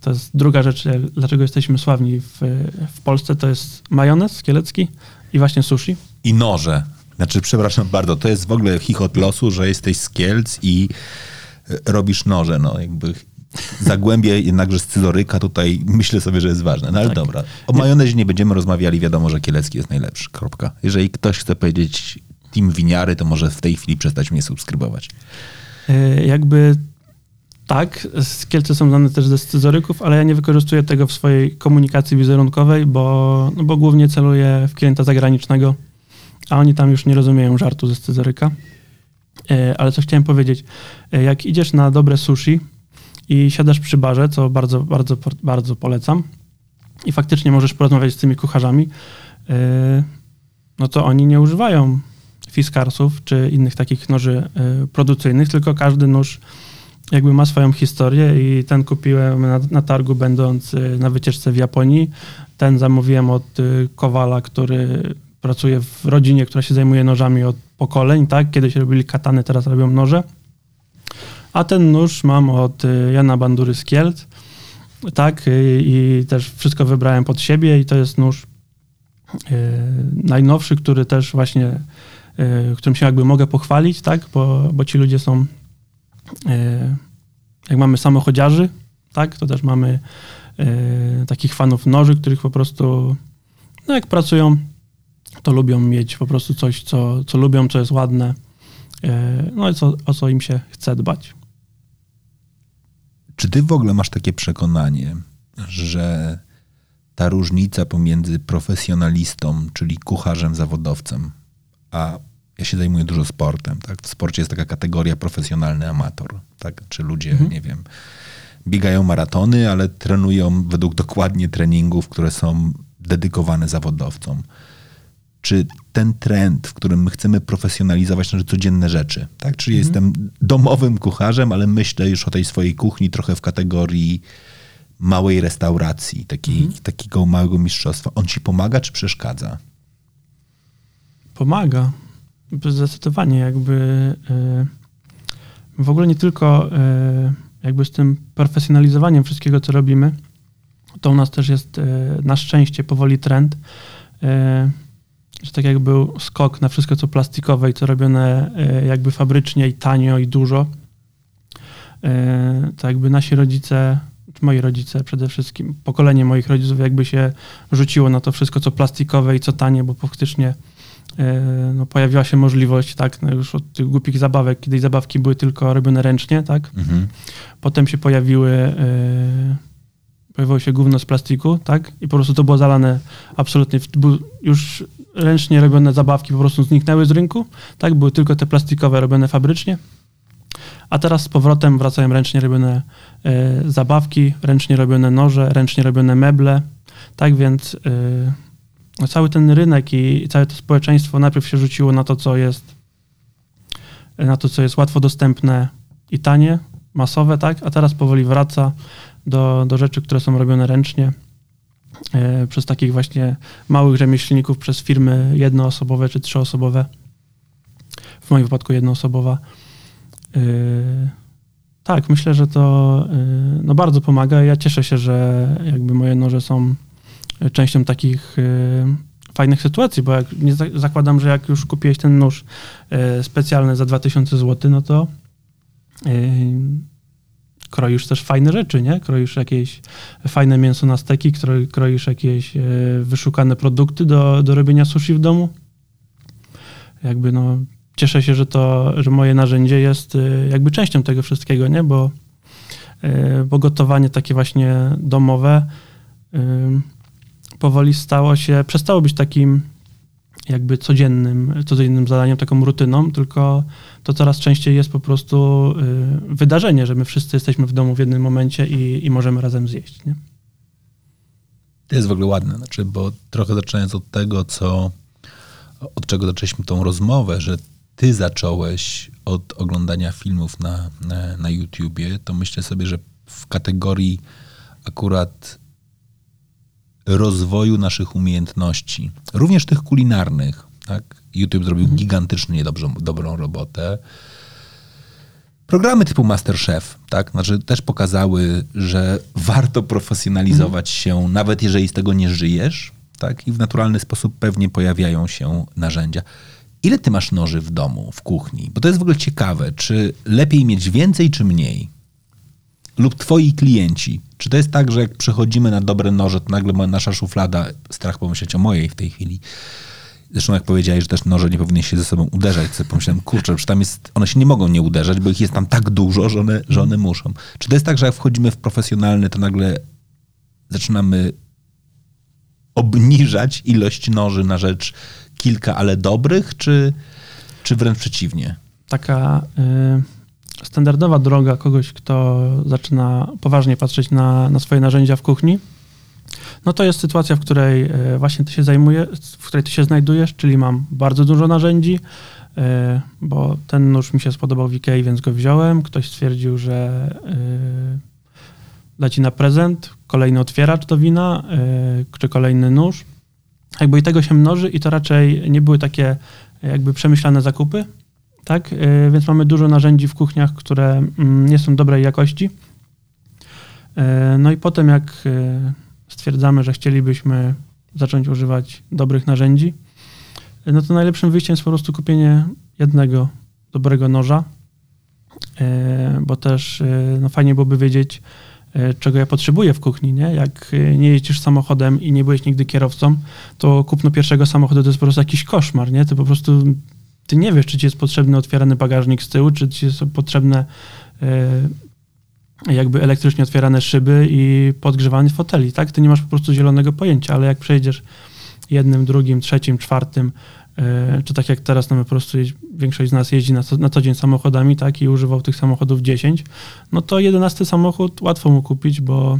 To jest druga rzecz, e, dlaczego jesteśmy sławni w, w Polsce, to jest majonez kielecki i właśnie sushi. I noże. Znaczy, przepraszam bardzo, to jest w ogóle chichot losu, że jesteś z Kielc i e, robisz noże, no jakby zagłębie jednakże scyzoryka tutaj myślę sobie, że jest ważne. No ale Tak. dobra, o majonezie nie będziemy rozmawiali, wiadomo, że kielecki jest najlepszy, kropka. Jeżeli ktoś chce powiedzieć team winiary, to może w tej chwili przestać mnie subskrybować. E, Jakby tak, z Kielce są znane też ze scyzoryków, ale ja nie wykorzystuję tego w swojej komunikacji wizerunkowej, bo, no bo głównie celuję w klienta zagranicznego, a oni tam już nie rozumieją żartu ze scyzoryka. E, Ale co chciałem powiedzieć, e, jak idziesz na dobre sushi i siadasz przy barze, co bardzo, bardzo, bardzo polecam, i faktycznie możesz porozmawiać z tymi kucharzami, e, no to oni nie używają fiskarsów czy innych takich noży y, produkcyjnych, tylko każdy nóż jakby ma swoją historię i ten kupiłem na, na targu będąc y, na wycieczce w Japonii. Ten zamówiłem od Kowala, który pracuje w rodzinie, która się zajmuje nożami od pokoleń, tak? Kiedyś robili katany, teraz robią noże. A ten nóż mam od y, Jana Bandury z Kielc, tak? Y, I też wszystko wybrałem pod siebie i to jest nóż y, najnowszy, który też właśnie którym się jakby mogę pochwalić, tak? Bo, bo ci ludzie są, jak mamy samochodziarzy, tak? To też mamy takich fanów noży, których po prostu, no jak pracują, to lubią mieć po prostu coś, co, co lubią, co jest ładne, no i co, o co im się chce dbać. Czy ty w ogóle masz takie przekonanie, że ta różnica pomiędzy profesjonalistą, czyli kucharzem, zawodowcem, a ja się zajmuję dużo sportem, tak? W sporcie jest taka kategoria profesjonalny amator, tak? Czy ludzie, Mhm. nie wiem, biegają maratony, ale trenują według dokładnie treningów, które są dedykowane zawodowcom. Czy ten trend, w którym my chcemy profesjonalizować nasze codzienne rzeczy, tak? Czyli jestem domowym kucharzem, ale myślę już o tej swojej kuchni trochę w kategorii małej restauracji, takiej, takiego małego mistrzostwa. On ci pomaga czy przeszkadza? Pomaga. Zdecydowanie jakby y, w ogóle nie tylko y, jakby z tym profesjonalizowaniem wszystkiego, co robimy, to u nas też jest y, na szczęście powoli trend, że tak jak był skok na wszystko, co plastikowe i co robione y, jakby fabrycznie i tanio i dużo, y, to jakby nasi rodzice, czy moi rodzice przede wszystkim, pokolenie moich rodziców jakby się rzuciło na to wszystko, co plastikowe i co tanie, bo faktycznie e, no, pojawiła się możliwość, tak, no już od tych głupich zabawek, kiedyś zabawki były tylko robione ręcznie, tak, Mhm. potem się pojawiły e, pojawiło się gówno z plastiku, tak? I po prostu to było zalane absolutnie, już ręcznie robione zabawki po prostu zniknęły z rynku, tak? Były tylko te plastikowe robione fabrycznie. A teraz z powrotem wracają ręcznie robione y, zabawki, ręcznie robione noże, ręcznie robione meble, tak? Więc y, cały ten rynek i całe to społeczeństwo najpierw się rzuciło na to, co jest na to, co jest łatwo dostępne i tanie, masowe, tak? A teraz powoli wraca do, do rzeczy, które są robione ręcznie e, przez takich właśnie małych rzemieślników, przez firmy jednoosobowe czy trzyosobowe. W moim wypadku jednoosobowa. E, tak, myślę, że to e, no, bardzo pomaga. Ja cieszę się, że jakby moje noże są częścią takich fajnych sytuacji, bo jak nie zakładam, że jak już kupiłeś ten nóż specjalny za 2000 zł, no to kroisz też fajne rzeczy, nie? Kroisz jakieś fajne mięso na steki, kroisz jakieś e, wyszukane produkty do, do robienia sushi w domu. Jakby no, cieszę się, że to, że moje narzędzie jest e, jakby częścią tego wszystkiego, nie? Bo, e, bo gotowanie takie właśnie domowe powoli stało się, przestało być takim jakby codziennym, codziennym zadaniem, taką rutyną, tylko to coraz częściej jest po prostu y, wydarzenie, że my wszyscy jesteśmy w domu w jednym momencie i, i możemy razem zjeść. Nie? To jest w ogóle ładne, znaczy, bo trochę zaczynając od tego, co, od czego zaczęliśmy tą rozmowę, że ty zacząłeś od oglądania filmów na, na, na YouTubie, to myślę sobie, że w kategorii akurat rozwoju naszych umiejętności, również tych kulinarnych. Tak? YouTube zrobił mhm. gigantycznie dobrą, dobrą robotę. Programy typu Masterchef, tak? Znaczy też pokazały, że warto profesjonalizować mhm. się, nawet jeżeli z tego nie żyjesz, tak? I w naturalny sposób pewnie pojawiają się narzędzia. Ile ty masz noży w domu, w kuchni? Bo to jest w ogóle ciekawe, czy lepiej mieć więcej, czy mniej? lub twoi klienci. Czy to jest tak, że jak przechodzimy na dobre noże, to nagle nasza szuflada, strach pomyśleć o mojej w tej chwili, Zresztą jak powiedziałeś, że też noże nie powinny się ze sobą uderzać, sobie pomyślałem, kurczę, że tam jest, one się nie mogą nie uderzać, bo ich jest tam tak dużo, że one, że one muszą. Czy to jest tak, że jak wchodzimy w profesjonalne, to nagle zaczynamy obniżać ilość noży na rzecz kilka, ale dobrych, czy, czy wręcz przeciwnie? Taka... Y standardowa droga kogoś, kto zaczyna poważnie patrzeć na, na swoje narzędzia w kuchni, no to jest sytuacja, w której e, właśnie ty się zajmuje, w której ty się znajdujesz, czyli mam bardzo dużo narzędzi, e, bo ten nóż mi się spodobał w Ikei, więc go wziąłem. Ktoś stwierdził, że e, da ci na prezent kolejny otwieracz do wina, czy kolejny nóż. Jakby i tego się mnoży i to raczej nie były takie jakby przemyślane zakupy, tak? E, więc mamy dużo narzędzi w kuchniach, które mm, nie są dobrej jakości. E, no i potem, jak e, stwierdzamy, że chcielibyśmy zacząć używać dobrych narzędzi, no to najlepszym wyjściem jest po prostu kupienie jednego dobrego noża, bo też no fajnie byłoby wiedzieć, czego ja potrzebuję w kuchni, nie? Jak nie jeździsz samochodem i nie byłeś nigdy kierowcą, to kupno pierwszego samochodu to jest po prostu jakiś koszmar, nie? Ty po prostu ty nie wiesz, czy ci jest potrzebny otwierany bagażnik z tyłu, czy ci są potrzebne e, jakby elektrycznie otwierane szyby i podgrzewanie foteli, tak? Ty nie masz po prostu zielonego pojęcia, ale jak przejdziesz jednym, drugim, trzecim, czwartym, e, czy tak jak teraz, no my po prostu większość z nas jeździ na co, na co dzień samochodami, tak? I używał tych samochodów 10, no to jedenasty samochód łatwo mu kupić, bo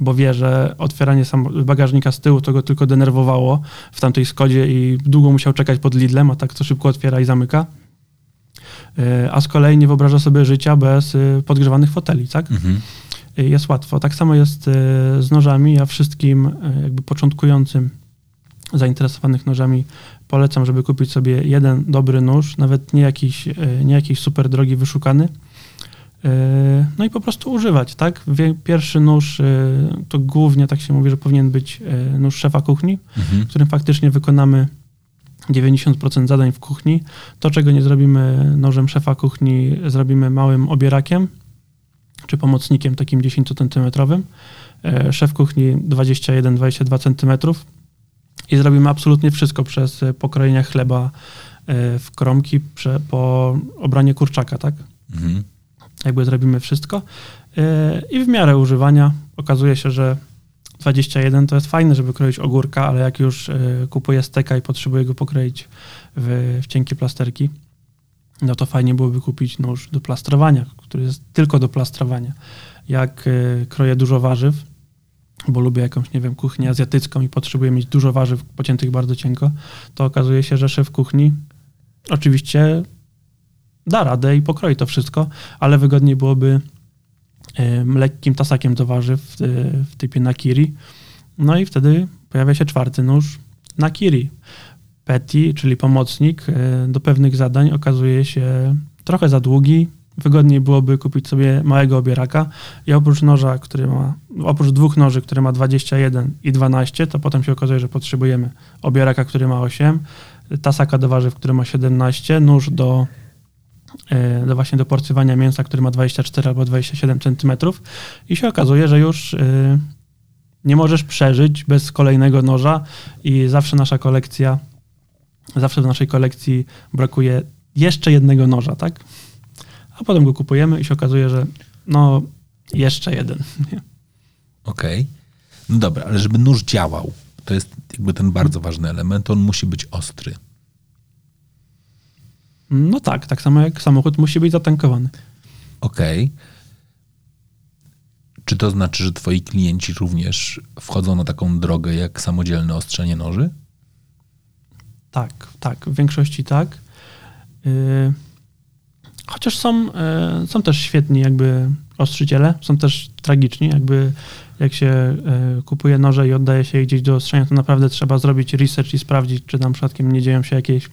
bo wie, że otwieranie bagażnika z tyłu to go tylko denerwowało w tamtej Skodzie i długo musiał czekać pod Lidlem, a tak to szybko otwiera i zamyka. E, a z kolei nie wyobraża sobie życia bez e, podgrzewanych foteli, tak? Mhm. E, jest łatwo. Tak samo jest z nożami. Ja wszystkim jakby początkującym zainteresowanych nożami polecam, żeby kupić sobie jeden dobry nóż, nawet nie jakiś, nie jakiś super drogi, wyszukany, no i po prostu używać, tak? Pierwszy nóż to głównie tak się mówi, że powinien być nóż szefa kuchni, mhm. którym faktycznie wykonamy 90% zadań w kuchni. To, czego nie zrobimy nożem szefa kuchni, zrobimy małym obierakiem czy pomocnikiem takim 10-centymetrowym. Szef kuchni 21-22 cm i zrobimy absolutnie wszystko przez pokrojenie chleba w kromki, po obranie kurczaka, tak? Mhm jakby zrobimy wszystko. E, I w miarę używania okazuje się, że 21 to jest fajne, żeby kroić ogórka, ale jak już y, kupuję steka i potrzebuję go pokroić w, w cienkie plasterki, no to fajnie byłoby kupić nóż do plastrowania, który jest tylko do plastrowania. Jak y, kroję dużo warzyw, bo lubię jakąś, nie wiem, kuchnię azjatycką i potrzebuję mieć dużo warzyw pociętych bardzo cienko, to okazuje się, że szef kuchni oczywiście da radę i pokroi to wszystko, ale wygodniej byłoby lekkim tasakiem do warzyw w, w typie nakiri. No i wtedy pojawia się czwarty nóż nakiri. Petty, czyli pomocnik e, do pewnych zadań okazuje się trochę za długi. Wygodniej byłoby kupić sobie małego obieraka i oprócz noża, który ma, oprócz dwóch noży, który ma 21 i 12, to potem się okazuje, że potrzebujemy obieraka, który ma 8, tasaka do warzyw, który ma 17, nóż do do właśnie do porcywania mięsa, który ma 24 albo 27 cm i się okazuje, że już e, nie możesz przeżyć bez kolejnego noża i zawsze nasza kolekcja, zawsze w naszej kolekcji brakuje jeszcze jednego noża, tak? A potem go kupujemy i się okazuje, że no jeszcze jeden. Okej. Okay. No dobra, ale żeby nóż działał, to jest jakby ten bardzo ważny element, on musi być ostry. No tak, tak samo jak samochód musi być zatankowany. Okej. Okay. Czy to znaczy, że twoi klienci również wchodzą na taką drogę jak samodzielne ostrzenie noży? Tak, tak. W większości tak. Yy, chociaż są, yy, są też świetni jakby ostrzyciele, są też tragiczni, jakby jak się yy, kupuje noże i oddaje się je gdzieś do ostrzenia, to naprawdę trzeba zrobić research i sprawdzić, czy tam przypadkiem nie dzieją się jakieś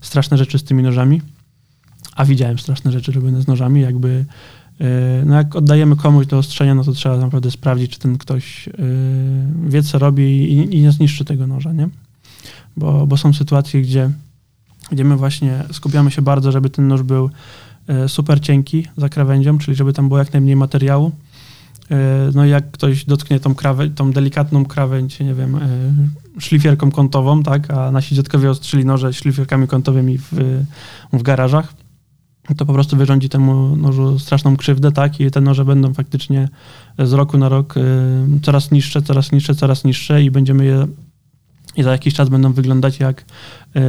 straszne rzeczy z tymi nożami, a widziałem straszne rzeczy robione z nożami, jakby e, no jak oddajemy komuś do ostrzenia, no to trzeba naprawdę sprawdzić, czy ten ktoś e, wie, co robi i, i nie zniszczy tego noża, nie? Bo, bo są sytuacje, gdzie, gdzie my właśnie skupiamy się bardzo, żeby ten nóż był e, super cienki za krawędzią, czyli żeby tam było jak najmniej materiału. No i jak ktoś dotknie tą, krawę, tą delikatną krawędź, nie wiem, szlifierką kątową, tak, a nasi dziadkowie ostrzyli noże szlifierkami kątowymi w, w garażach, to po prostu wyrządzi temu nożu straszną krzywdę, tak, i te noże będą faktycznie z roku na rok coraz niższe, coraz niższe, coraz niższe i będziemy je i za jakiś czas będą wyglądać jak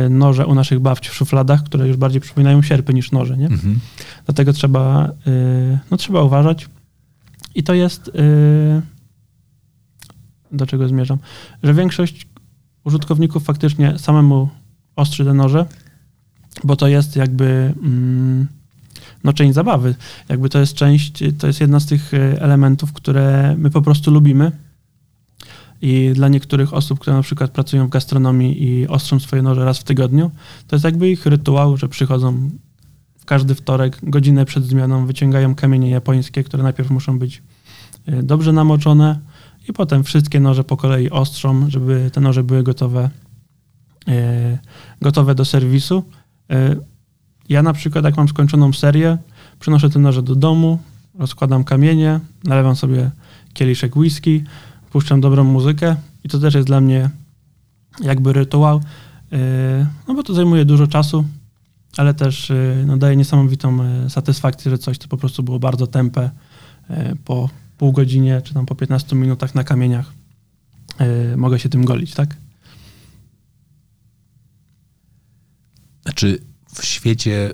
noże u naszych babci w szufladach, które już bardziej przypominają sierpy niż noże, nie? Mhm. Dlatego trzeba, no trzeba uważać. I to jest, do czego zmierzam, że większość użytkowników faktycznie samemu ostrzy te noże, bo to jest jakby mm, no, część zabawy. Jakby to jest część, to jest jedna z tych e, elementów, które my po prostu lubimy. I dla niektórych osób, które na przykład pracują w gastronomii i ostrzą swoje noże raz w tygodniu, to jest jakby ich rytuał, że przychodzą w każdy wtorek, godzinę przed zmianą, wyciągają kamienie japońskie, które najpierw muszą być dobrze namoczone, i potem wszystkie noże po kolei ostrzą, żeby te noże były gotowe, e, gotowe do serwisu. E, ja na przykład, jak mam skończoną serię, przynoszę te noże do domu, rozkładam kamienie, nalewam sobie kieliszek whisky, puszczam dobrą muzykę i to też jest dla mnie jakby rytuał, no bo to zajmuje dużo czasu, ale też no, daje niesamowitą satysfakcję, że coś, co po prostu było bardzo tempe po pół godzinie, czy tam po 15 minutach na kamieniach yy, mogę się tym golić, tak? Znaczy w świecie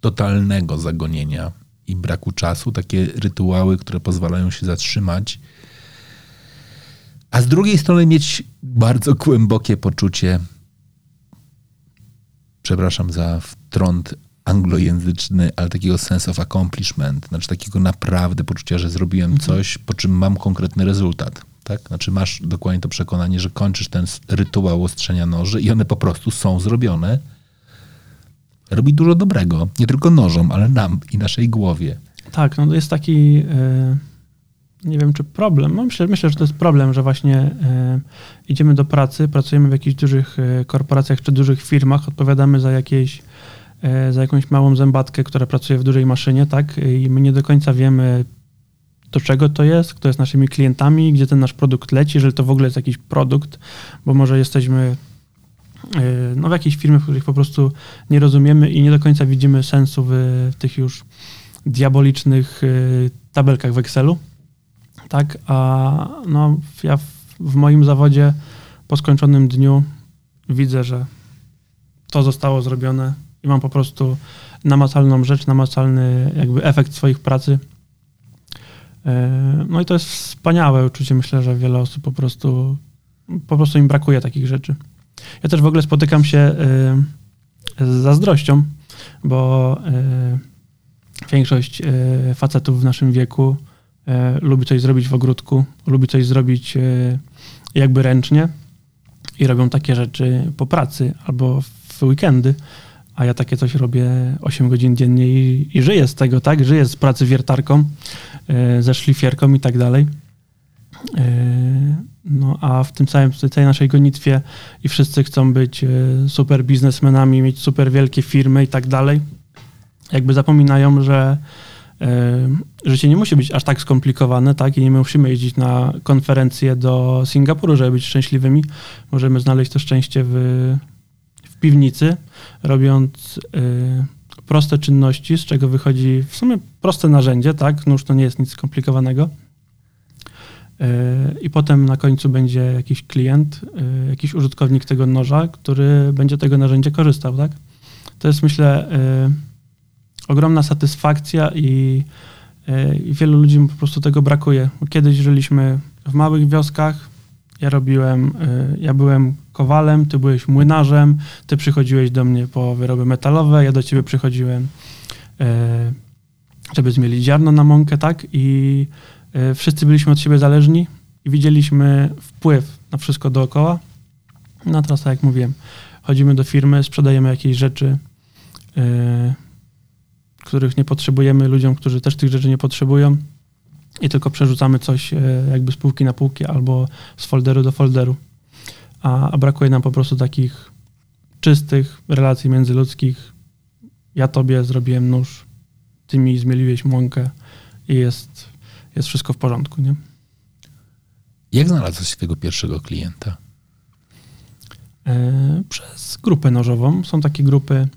totalnego zagonienia i braku czasu, takie rytuały, które pozwalają się zatrzymać, a z drugiej strony mieć bardzo głębokie poczucie, przepraszam za wtrąd anglojęzyczny, ale takiego sense of accomplishment, znaczy takiego naprawdę poczucia, że zrobiłem mhm. coś, po czym mam konkretny rezultat. Tak? Znaczy masz dokładnie to przekonanie, że kończysz ten rytuał ostrzenia noży i one po prostu są zrobione. Robi dużo dobrego. Nie tylko nożom, ale nam i naszej głowie. Tak, no to jest taki, yy, nie wiem czy problem, no myślę, myślę, że to jest problem, że właśnie yy, idziemy do pracy, pracujemy w jakichś dużych yy, korporacjach czy dużych firmach, odpowiadamy za jakieś E, za jakąś małą zębatkę, która pracuje w dużej maszynie, tak? I my nie do końca wiemy, do czego to jest, kto jest naszymi klientami, gdzie ten nasz produkt leci, jeżeli to w ogóle jest jakiś produkt, bo może jesteśmy e, no, w jakiejś firmie, w których po prostu nie rozumiemy i nie do końca widzimy sensu w, w tych już diabolicznych e, tabelkach w Excelu, Tak, a no, ja w, w moim zawodzie po skończonym dniu widzę, że to zostało zrobione i mam po prostu namacalną rzecz, namacalny jakby efekt swoich pracy. E, no i to jest wspaniałe uczucie. Myślę, że wiele osób po prostu, po prostu im brakuje takich rzeczy. Ja też w ogóle spotykam się e, z zazdrością, bo e, większość facetów w naszym wieku lubi coś zrobić w ogródku, lubi coś zrobić jakby ręcznie i robią takie rzeczy po pracy albo w weekendy a ja takie coś robię 8 godzin dziennie i, i żyję z tego, tak? Żyję z pracy wiertarką, yy, ze szlifierką i tak dalej. Yy, no a w tym całym, w tej naszej gonitwie i wszyscy chcą być yy, super biznesmenami, mieć super wielkie firmy i tak dalej. Jakby zapominają, że życie nie musi być aż tak skomplikowane, tak? I nie musimy jeździć na konferencje do Singapuru, żeby być szczęśliwymi. Możemy znaleźć to szczęście w, piwnicy, robiąc y, proste czynności, z czego wychodzi w sumie proste narzędzie, tak? Nóż to nie jest nic skomplikowanego. Y, I potem na końcu będzie jakiś klient, y, jakiś użytkownik tego noża, który będzie tego narzędzia korzystał, tak? To jest myślę y, ogromna satysfakcja i, i wielu ludziom po prostu tego brakuje. Kiedyś żyliśmy w małych wioskach, ja robiłem, ja byłem kowalem, ty byłeś młynarzem, ty przychodziłeś do mnie po wyroby metalowe, ja do ciebie przychodziłem, e, żeby zmielić ziarno na mąkę, tak? I e, wszyscy byliśmy od siebie zależni i widzieliśmy wpływ na wszystko dookoła. No teraz, tak jak mówiłem, chodzimy do firmy, sprzedajemy jakieś rzeczy, których nie potrzebujemy ludziom, którzy też tych rzeczy nie potrzebują i tylko przerzucamy coś jakby z półki na półki albo z folderu do folderu a, a brakuje nam po prostu takich czystych relacji międzyludzkich. Ja tobie zrobiłem nóż, ty mi zmieliłeś mąkę i jest, jest wszystko w porządku, nie? Jak znalazłeś swojego pierwszego klienta? E, przez grupę nożową. Są takie grupy,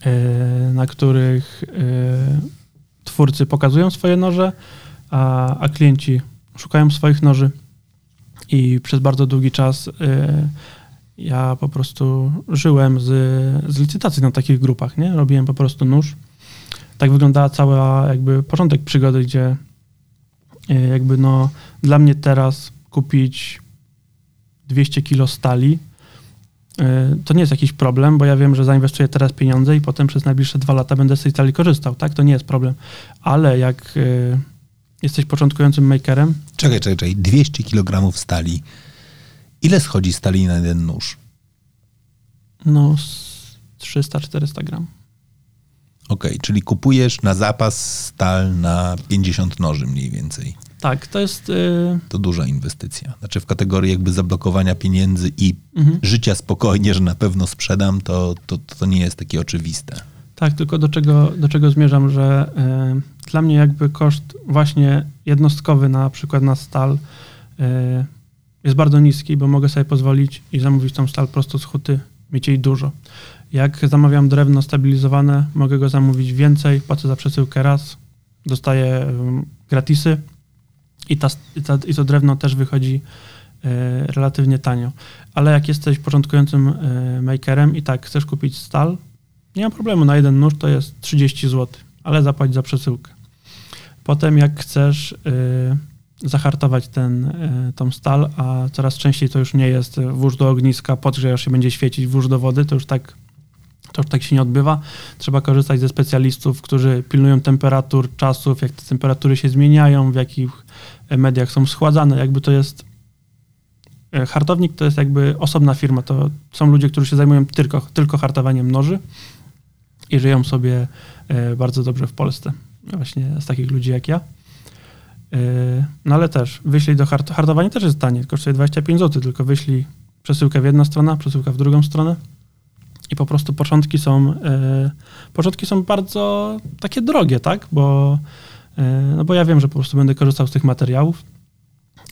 e, na których e, twórcy pokazują swoje noże, a, a klienci szukają swoich noży. I przez bardzo długi czas y, ja po prostu żyłem z, z licytacji na takich grupach, nie? Robiłem po prostu nóż. Tak wyglądała cała jakby początek przygody, gdzie y, jakby no dla mnie teraz kupić 200 kilo stali y, to nie jest jakiś problem, bo ja wiem, że zainwestuję teraz pieniądze i potem przez najbliższe dwa lata będę z tej stali korzystał, tak? To nie jest problem. Ale jak jesteś początkującym makerem. Czekaj, czekaj, czekaj. 200 kg stali. Ile schodzi stali na jeden nóż? No, 300-400 gram. Okej, okay, czyli kupujesz na zapas stal na 50 noży mniej więcej. Tak, to jest. Yy... To duża inwestycja. Znaczy, w kategorii jakby zablokowania pieniędzy i mhm. życia spokojnie, że na pewno sprzedam, to, to, to nie jest takie oczywiste. Tak, tylko do czego, do czego zmierzam, że y, dla mnie jakby koszt właśnie jednostkowy na przykład na stal y, jest bardzo niski, bo mogę sobie pozwolić i zamówić tą stal prosto z huty, mieć jej dużo. Jak zamawiam drewno stabilizowane, mogę go zamówić więcej, płacę za przesyłkę raz, dostaję y, gratisy i, ta, i, ta, i to drewno też wychodzi relatywnie tanio. Ale jak jesteś początkującym makerem i tak chcesz kupić stal, nie ma problemu, na jeden nóż to jest 30 zł, ale zapłać za przesyłkę. Potem jak chcesz y, zahartować ten, y, tą stal, a coraz częściej to już nie jest włóż do ogniska, podgrzejasz się, będzie świecić, włóż do wody, to już tak to już tak się nie odbywa. Trzeba korzystać ze specjalistów, którzy pilnują temperatur, czasów, jak te temperatury się zmieniają, w jakich mediach są schładzane. Jakby to jest. Y, hartownik to jest jakby osobna firma. To są ludzie, którzy się zajmują tylko, tylko hartowaniem noży i żyją sobie e, bardzo dobrze w Polsce. Właśnie z takich ludzi jak ja. E, no ale też wyślij do hard hardowanie też jest tanie, kosztuje 25 zł, tylko wyślij przesyłkę w jedną stronę, przesyłkę w drugą stronę i po prostu początki są e, początki są bardzo takie drogie, tak? Bo, no bo ja wiem, że po prostu będę korzystał z tych materiałów,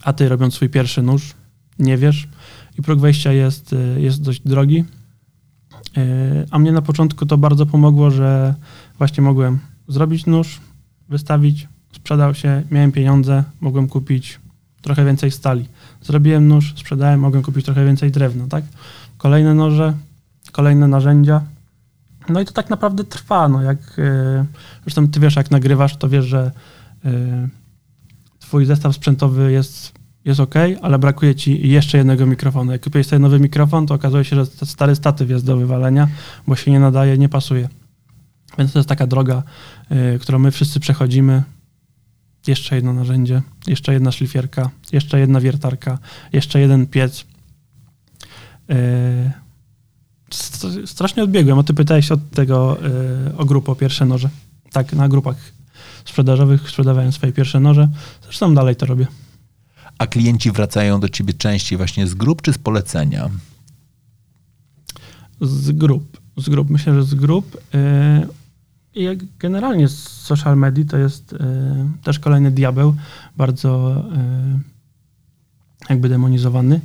a ty robiąc swój pierwszy nóż, nie wiesz i próg wejścia jest, jest dość drogi, E, a mnie na początku to bardzo pomogło, że właśnie mogłem zrobić nóż, wystawić, sprzedał się, miałem pieniądze, mogłem kupić trochę więcej stali. Zrobiłem nóż, sprzedałem, mogłem kupić trochę więcej drewna, tak? Kolejne noże, kolejne narzędzia. No i to tak naprawdę trwa, no jak, yy, zresztą ty wiesz, jak nagrywasz, to wiesz, że yy, twój zestaw sprzętowy jest, jest ok, ale brakuje ci jeszcze jednego mikrofonu. Jak kupiłeś sobie nowy mikrofon, to okazuje się, że stary statyw jest do wywalenia, bo się nie nadaje, nie pasuje. Więc to jest taka droga, yy, którą my wszyscy przechodzimy. Jeszcze jedno narzędzie, jeszcze jedna szlifierka, jeszcze jedna wiertarka, jeszcze jeden piec. Yy, strasznie odbiegłem, a ty pytałeś od tego yy, o grupę, o pierwsze noże. Tak, na grupach sprzedażowych sprzedawałem swoje pierwsze noże. Zresztą dalej to robię. A klienci wracają do ciebie częściej właśnie z grup czy z polecenia? Z grup. Z grup. Myślę, że z grup. Yy, I generalnie social media to jest yy, też kolejny diabeł, bardzo yy, jakby demonizowany.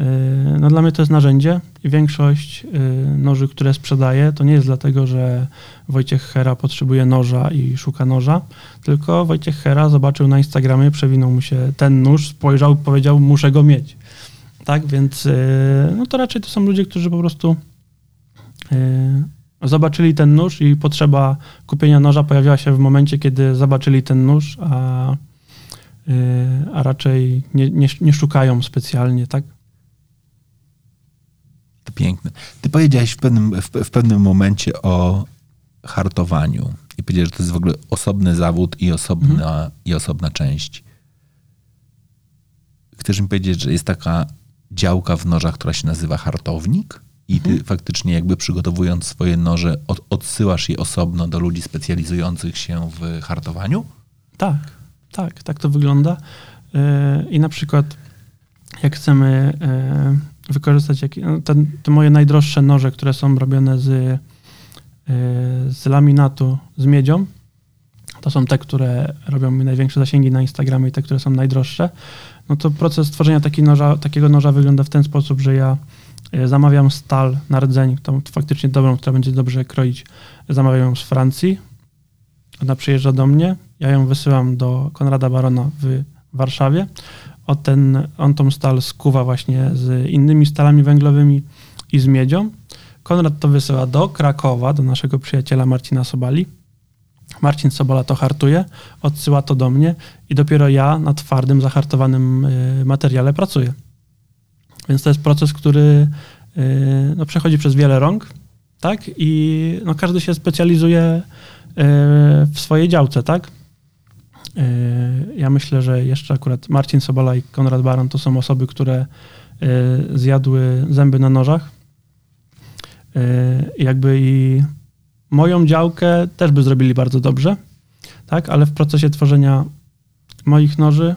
Y, no dla mnie to jest narzędzie i większość y, noży, które sprzedaję, to nie jest dlatego, że Wojciech Hera potrzebuje noża i szuka noża, tylko Wojciech Hera zobaczył na Instagramie, przewinął mu się ten nóż, spojrzał, powiedział, muszę go mieć. Tak, więc y, no to raczej to są ludzie, którzy po prostu zobaczyli ten nóż i potrzeba kupienia noża pojawiła się w momencie, kiedy zobaczyli ten nóż, a, a raczej nie, nie, nie szukają specjalnie, tak? To piękne. Ty powiedziałeś w pewnym, w, w pewnym momencie o hartowaniu i powiedziałeś, że to jest w ogóle osobny zawód i osobna, mhm. i osobna część. Chcesz mi powiedzieć, że jest taka działka w nożach, która się nazywa hartownik i ty mhm. faktycznie jakby przygotowując swoje noże od, odsyłasz je osobno do ludzi specjalizujących się w hartowaniu? Tak, tak, tak to wygląda. Yy, I na przykład jak chcemy yy, wykorzystać jak, no, te, te, moje najdroższe noże, które są robione z, e, z laminatu z miedzią. To są te, które robią mi największe zasięgi na Instagramie i te, które są najdroższe. No to proces tworzenia noża, takiego noża wygląda w ten sposób, że ja zamawiam stal na rdzeń, tą faktycznie dobrą, która będzie dobrze kroić. Zamawiam ją z Francji. Ona przyjeżdża do mnie, ja ją wysyłam do Konrada Barona w Warszawie o ten, on tą stal skuwa właśnie z innymi stalami węglowymi i z miedzią. Konrad to wysyła do Krakowa, do naszego przyjaciela Marcina Sobali. Marcin Sobola to hartuje, odsyła to do mnie i dopiero ja na twardym, zahartowanym y, materiale pracuję. Więc to jest proces, który y, no, przechodzi przez wiele rąk, tak? I no, każdy się specjalizuje y, w swojej działce, tak? Yy, ja myślę, że jeszcze akurat Marcin Sobola i Konrad Baran to są osoby, które zjadły zęby na nożach. Jakby i moją działkę też by zrobili bardzo dobrze, tak, ale w procesie tworzenia moich noży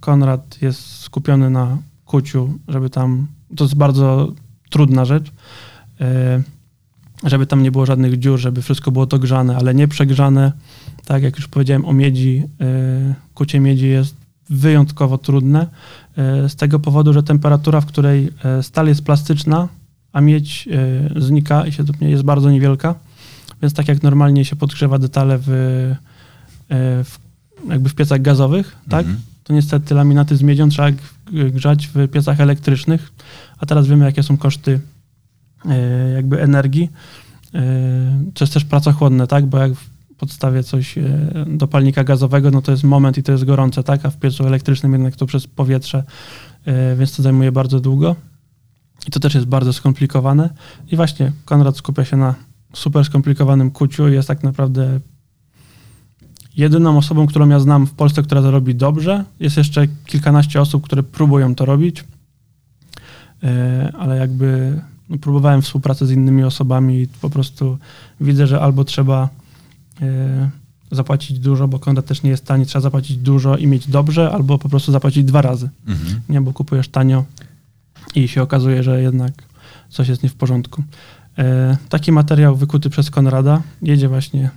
Konrad jest skupiony na kuciu, żeby tam, to jest bardzo trudna rzecz, żeby tam nie było żadnych dziur, żeby wszystko było dogrzane, ale nie przegrzane, tak jak już powiedziałem o miedzi, y, kucie miedzi jest wyjątkowo trudne y, z tego powodu, że temperatura, w której stal jest plastyczna, a miedź znika i się topnie, jest bardzo niewielka. Więc tak jak normalnie się podgrzewa detale w, w jakby w piecach gazowych, tak? Mhm. To niestety laminaty z miedzią trzeba grzać w piecach elektrycznych, a teraz wiemy, jakie są koszty jakby energii, co jest też pracochłonne, tak? Bo jak podstawię coś e, do palnika gazowego, no to jest moment i to jest gorące, tak? A w piecu elektrycznym jednak to przez powietrze, e, więc to zajmuje bardzo długo. I to też jest bardzo skomplikowane. I właśnie Konrad skupia się na super skomplikowanym kuciu i jest tak naprawdę jedyną osobą, którą ja znam w Polsce, która to robi dobrze. Jest jeszcze kilkanaście osób, które próbują to robić, e, ale jakby no, próbowałem współpracy z innymi osobami i po prostu widzę, że albo trzeba E, zapłacić dużo, bo konta też nie jest tani, trzeba zapłacić dużo i mieć dobrze, albo po prostu zapłacić dwa razy. Mhm. Nie, bo kupujesz tanio i się okazuje, że jednak coś jest nie w porządku. E, taki materiał wykuty przez Konrada jedzie właśnie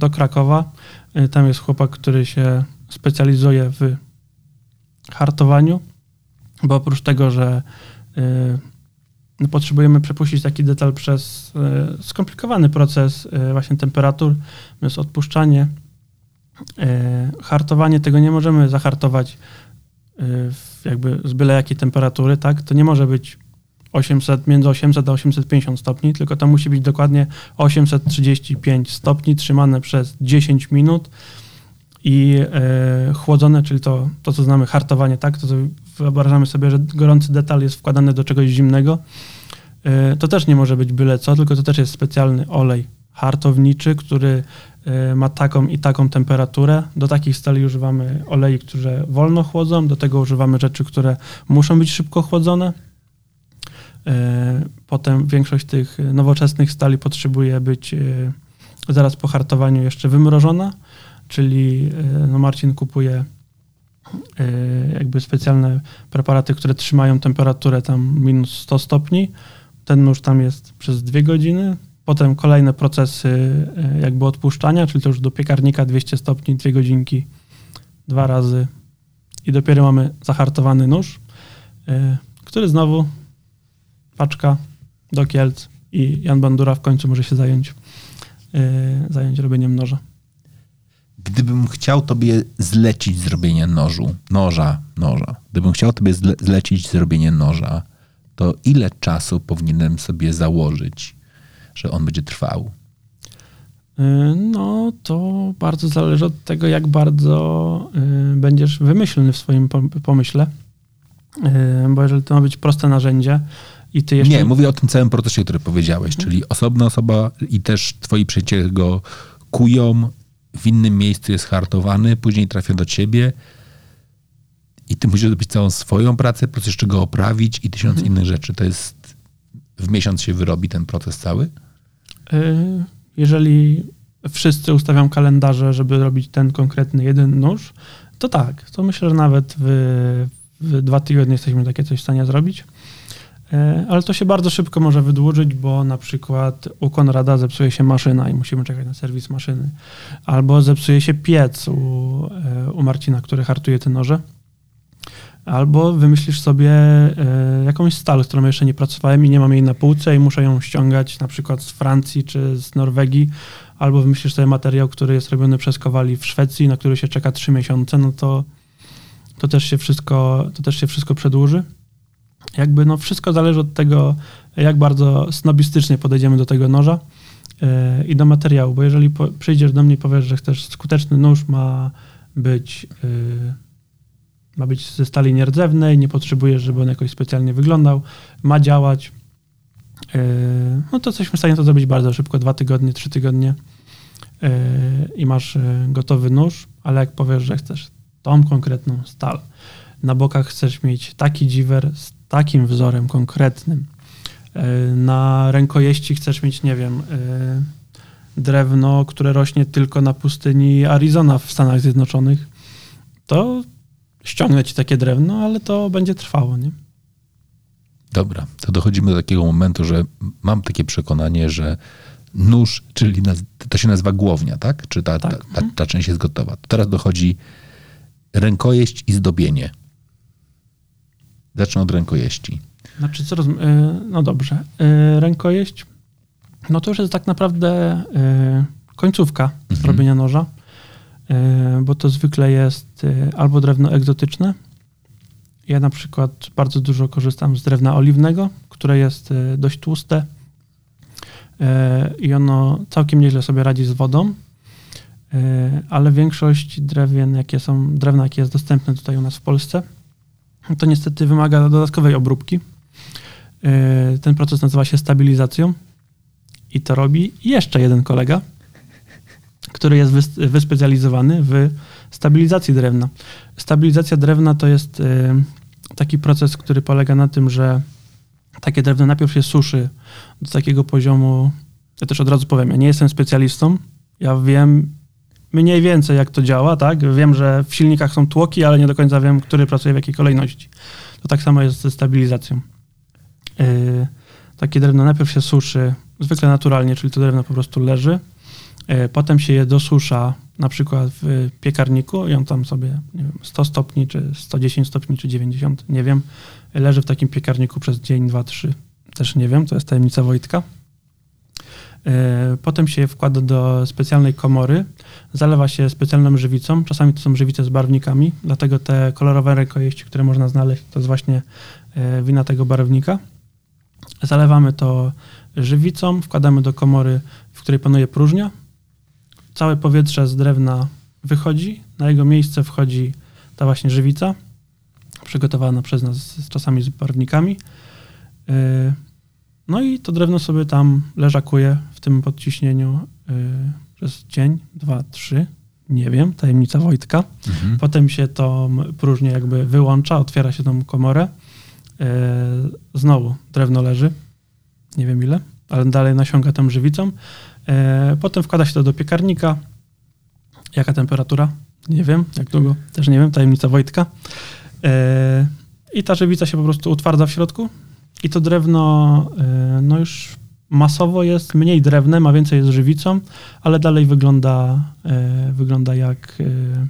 do Krakowa. E, tam jest chłopak, który się specjalizuje w hartowaniu, bo oprócz tego, że no, potrzebujemy przepuścić taki detal przez e, skomplikowany proces właśnie temperatur, jest odpuszczanie hartowanie tego nie możemy zahartować jakby z byle jakiej temperatury, tak? To nie może być 800, między 800 a 850 stopni, tylko to musi być dokładnie 835 stopni trzymane przez 10 minut i e, chłodzone, czyli to, to, co znamy, hartowanie, tak? To, co wyobrażamy sobie, że gorący detal jest wkładany do czegoś zimnego. E, to też nie może być byle co, tylko to też jest specjalny olej hartowniczy, który e, ma taką i taką temperaturę. Do takich stali używamy olei, które wolno chłodzą, do tego używamy rzeczy, które muszą być szybko chłodzone. E, potem większość tych nowoczesnych stali potrzebuje być e, zaraz po hartowaniu jeszcze wymrożona, czyli no Marcin kupuje jakby specjalne preparaty, które trzymają temperaturę tam minus 100 stopni. Ten nóż tam jest przez dwie godziny, Potem kolejne procesy e, jakby odpuszczania, czyli to już do piekarnika 200 stopni, dwie godzinki, dwa razy i dopiero mamy zahartowany nóż, e, który znowu paczka do Kielc i Jan Bandura w końcu może się zająć, e, zająć robieniem noża. Gdybym chciał tobie zlecić zrobienie nożu, noża, noża, gdybym chciał tobie zle, zlecić zrobienie noża, to ile czasu powinienem sobie założyć, że on będzie trwał? Y, no, to bardzo zależy od tego, jak bardzo y, będziesz wymyślny w swoim pomyśle. Bo jeżeli to ma być proste narzędzie i ty jeszcze. Nie, mówię o tym całym procesie, który powiedziałeś, mhm. czyli osobna osoba i też twoi przyjaciele go kują, w innym miejscu jest hartowany, później trafia do ciebie i ty musisz zrobić całą swoją pracę, plus jeszcze go oprawić i tysiąc mhm. innych rzeczy. To jest w miesiąc się wyrobi ten proces cały? Y, jeżeli wszyscy ustawiam kalendarze, żeby robić ten konkretny jeden nóż, to tak, to myślę, że nawet w, w dwa tygodnie jesteśmy takie coś w stanie zrobić. Y, ale to się bardzo szybko może wydłużyć, bo na przykład u Konrada zepsuje się maszyna i musimy czekać na serwis maszyny. Albo zepsuje się piec u, y, u Marcina, który hartuje te noże albo wymyślisz sobie e, jakąś stal, z którą jeszcze nie pracowałem i nie mam jej na półce i muszę ją ściągać na przykład z Francji czy z Norwegii, albo wymyślisz sobie materiał, który jest robiony przez Kowali w Szwecji, na który się czeka trzy miesiące, no to, to, też się wszystko, to też się wszystko przedłuży. Jakby no wszystko zależy od tego, jak bardzo snobistycznie podejdziemy do tego noża yy, i do materiału, bo jeżeli po, przyjdziesz do mnie i powiesz, że chcesz skuteczny nóż ma być... Yy, ma być ze stali nierdzewnej, nie potrzebujesz, żeby on jakoś specjalnie wyglądał, ma działać. Yy, no to jesteśmy w stanie to zrobić bardzo szybko, dwa tygodnie, trzy tygodnie i masz gotowy nóż, ale jak powiesz, że chcesz tą konkretną stal, na bokach chcesz mieć taki dziwer z takim wzorem konkretnym, na rękojeści chcesz mieć, nie wiem, drewno, które rośnie tylko na pustyni Arizona w Stanach Zjednoczonych, to ściągnę ci takie drewno, ale to będzie trwało, nie? Dobra, to dochodzimy do takiego momentu, że mam takie przekonanie, że nóż, czyli to się nazywa głownia, tak? Czy ta, tak. ta, ta, ta część jest gotowa. Teraz dochodzi rękojeść i zdobienie. Zacznę od rękojeści. Znaczy, co rozumiem? E, no dobrze. E, rękojeść, no to już jest tak naprawdę e, końcówka mhm. robienia noża. Bo to zwykle jest albo drewno egzotyczne. Ja na przykład bardzo dużo korzystam z drewna oliwnego, które jest dość tłuste i ono całkiem nieźle sobie radzi z wodą, ale większość drewien, jakie są, drewna, jakie jest dostępne tutaj u nas w Polsce, to niestety wymaga dodatkowej obróbki. Ten proces nazywa się stabilizacją i to robi jeszcze jeden kolega, który jest wyspecjalizowany w stabilizacji drewna. Stabilizacja drewna to jest y, taki proces, który polega na tym, że takie drewno najpierw się suszy do takiego poziomu. Ja też od razu powiem, ja nie jestem specjalistą. Ja wiem mniej więcej, jak to działa, tak? Wiem, że w silnikach są tłoki, ale nie do końca wiem, który pracuje w jakiej kolejności. To tak samo jest ze stabilizacją. Yy, takie drewno najpierw się suszy, zwykle naturalnie, czyli to drewno po prostu leży E, potem się je dosusza na przykład w piekarniku i on tam sobie wiem, 100 stopni, czy 110 stopni, czy 90, nie wiem, leży w takim piekarniku przez dzień, dwa, trzy, też nie wiem, to jest tajemnica Wojtka. E, potem się wkłada do specjalnej komory, zalewa się specjalną żywicą. Czasami to są żywice z barwnikami, dlatego te kolorowe rękojeści, które można znaleźć, to jest właśnie e, wina tego barwnika. Zalewamy to żywicą, wkładamy do komory, w której panuje próżnia. Całe powietrze z drewna wychodzi, na jego miejsce wchodzi ta właśnie żywica, przygotowana przez nas czasami z barwnikami. E, no i to drewno sobie tam leżakuje w tym podciśnieniu yy, przez dzień, dwa, trzy, nie wiem, tajemnica Wojtka. Mhm. Potem się to próżnie jakby wyłącza, otwiera się tą komorę. Yy, znowu drewno leży, nie wiem ile, ale dalej nasiąga tam żywicą. Yy, potem wkłada się to do piekarnika. Jaka temperatura? Nie wiem. Jak długo? Też nie wiem. Tajemnica Wojtka. Yy, I ta żywica się po prostu utwardza w środku i to drewno y, no już masowo jest mniej drewnem, a więcej jest żywicą, ale dalej wygląda, y, wygląda jak, y,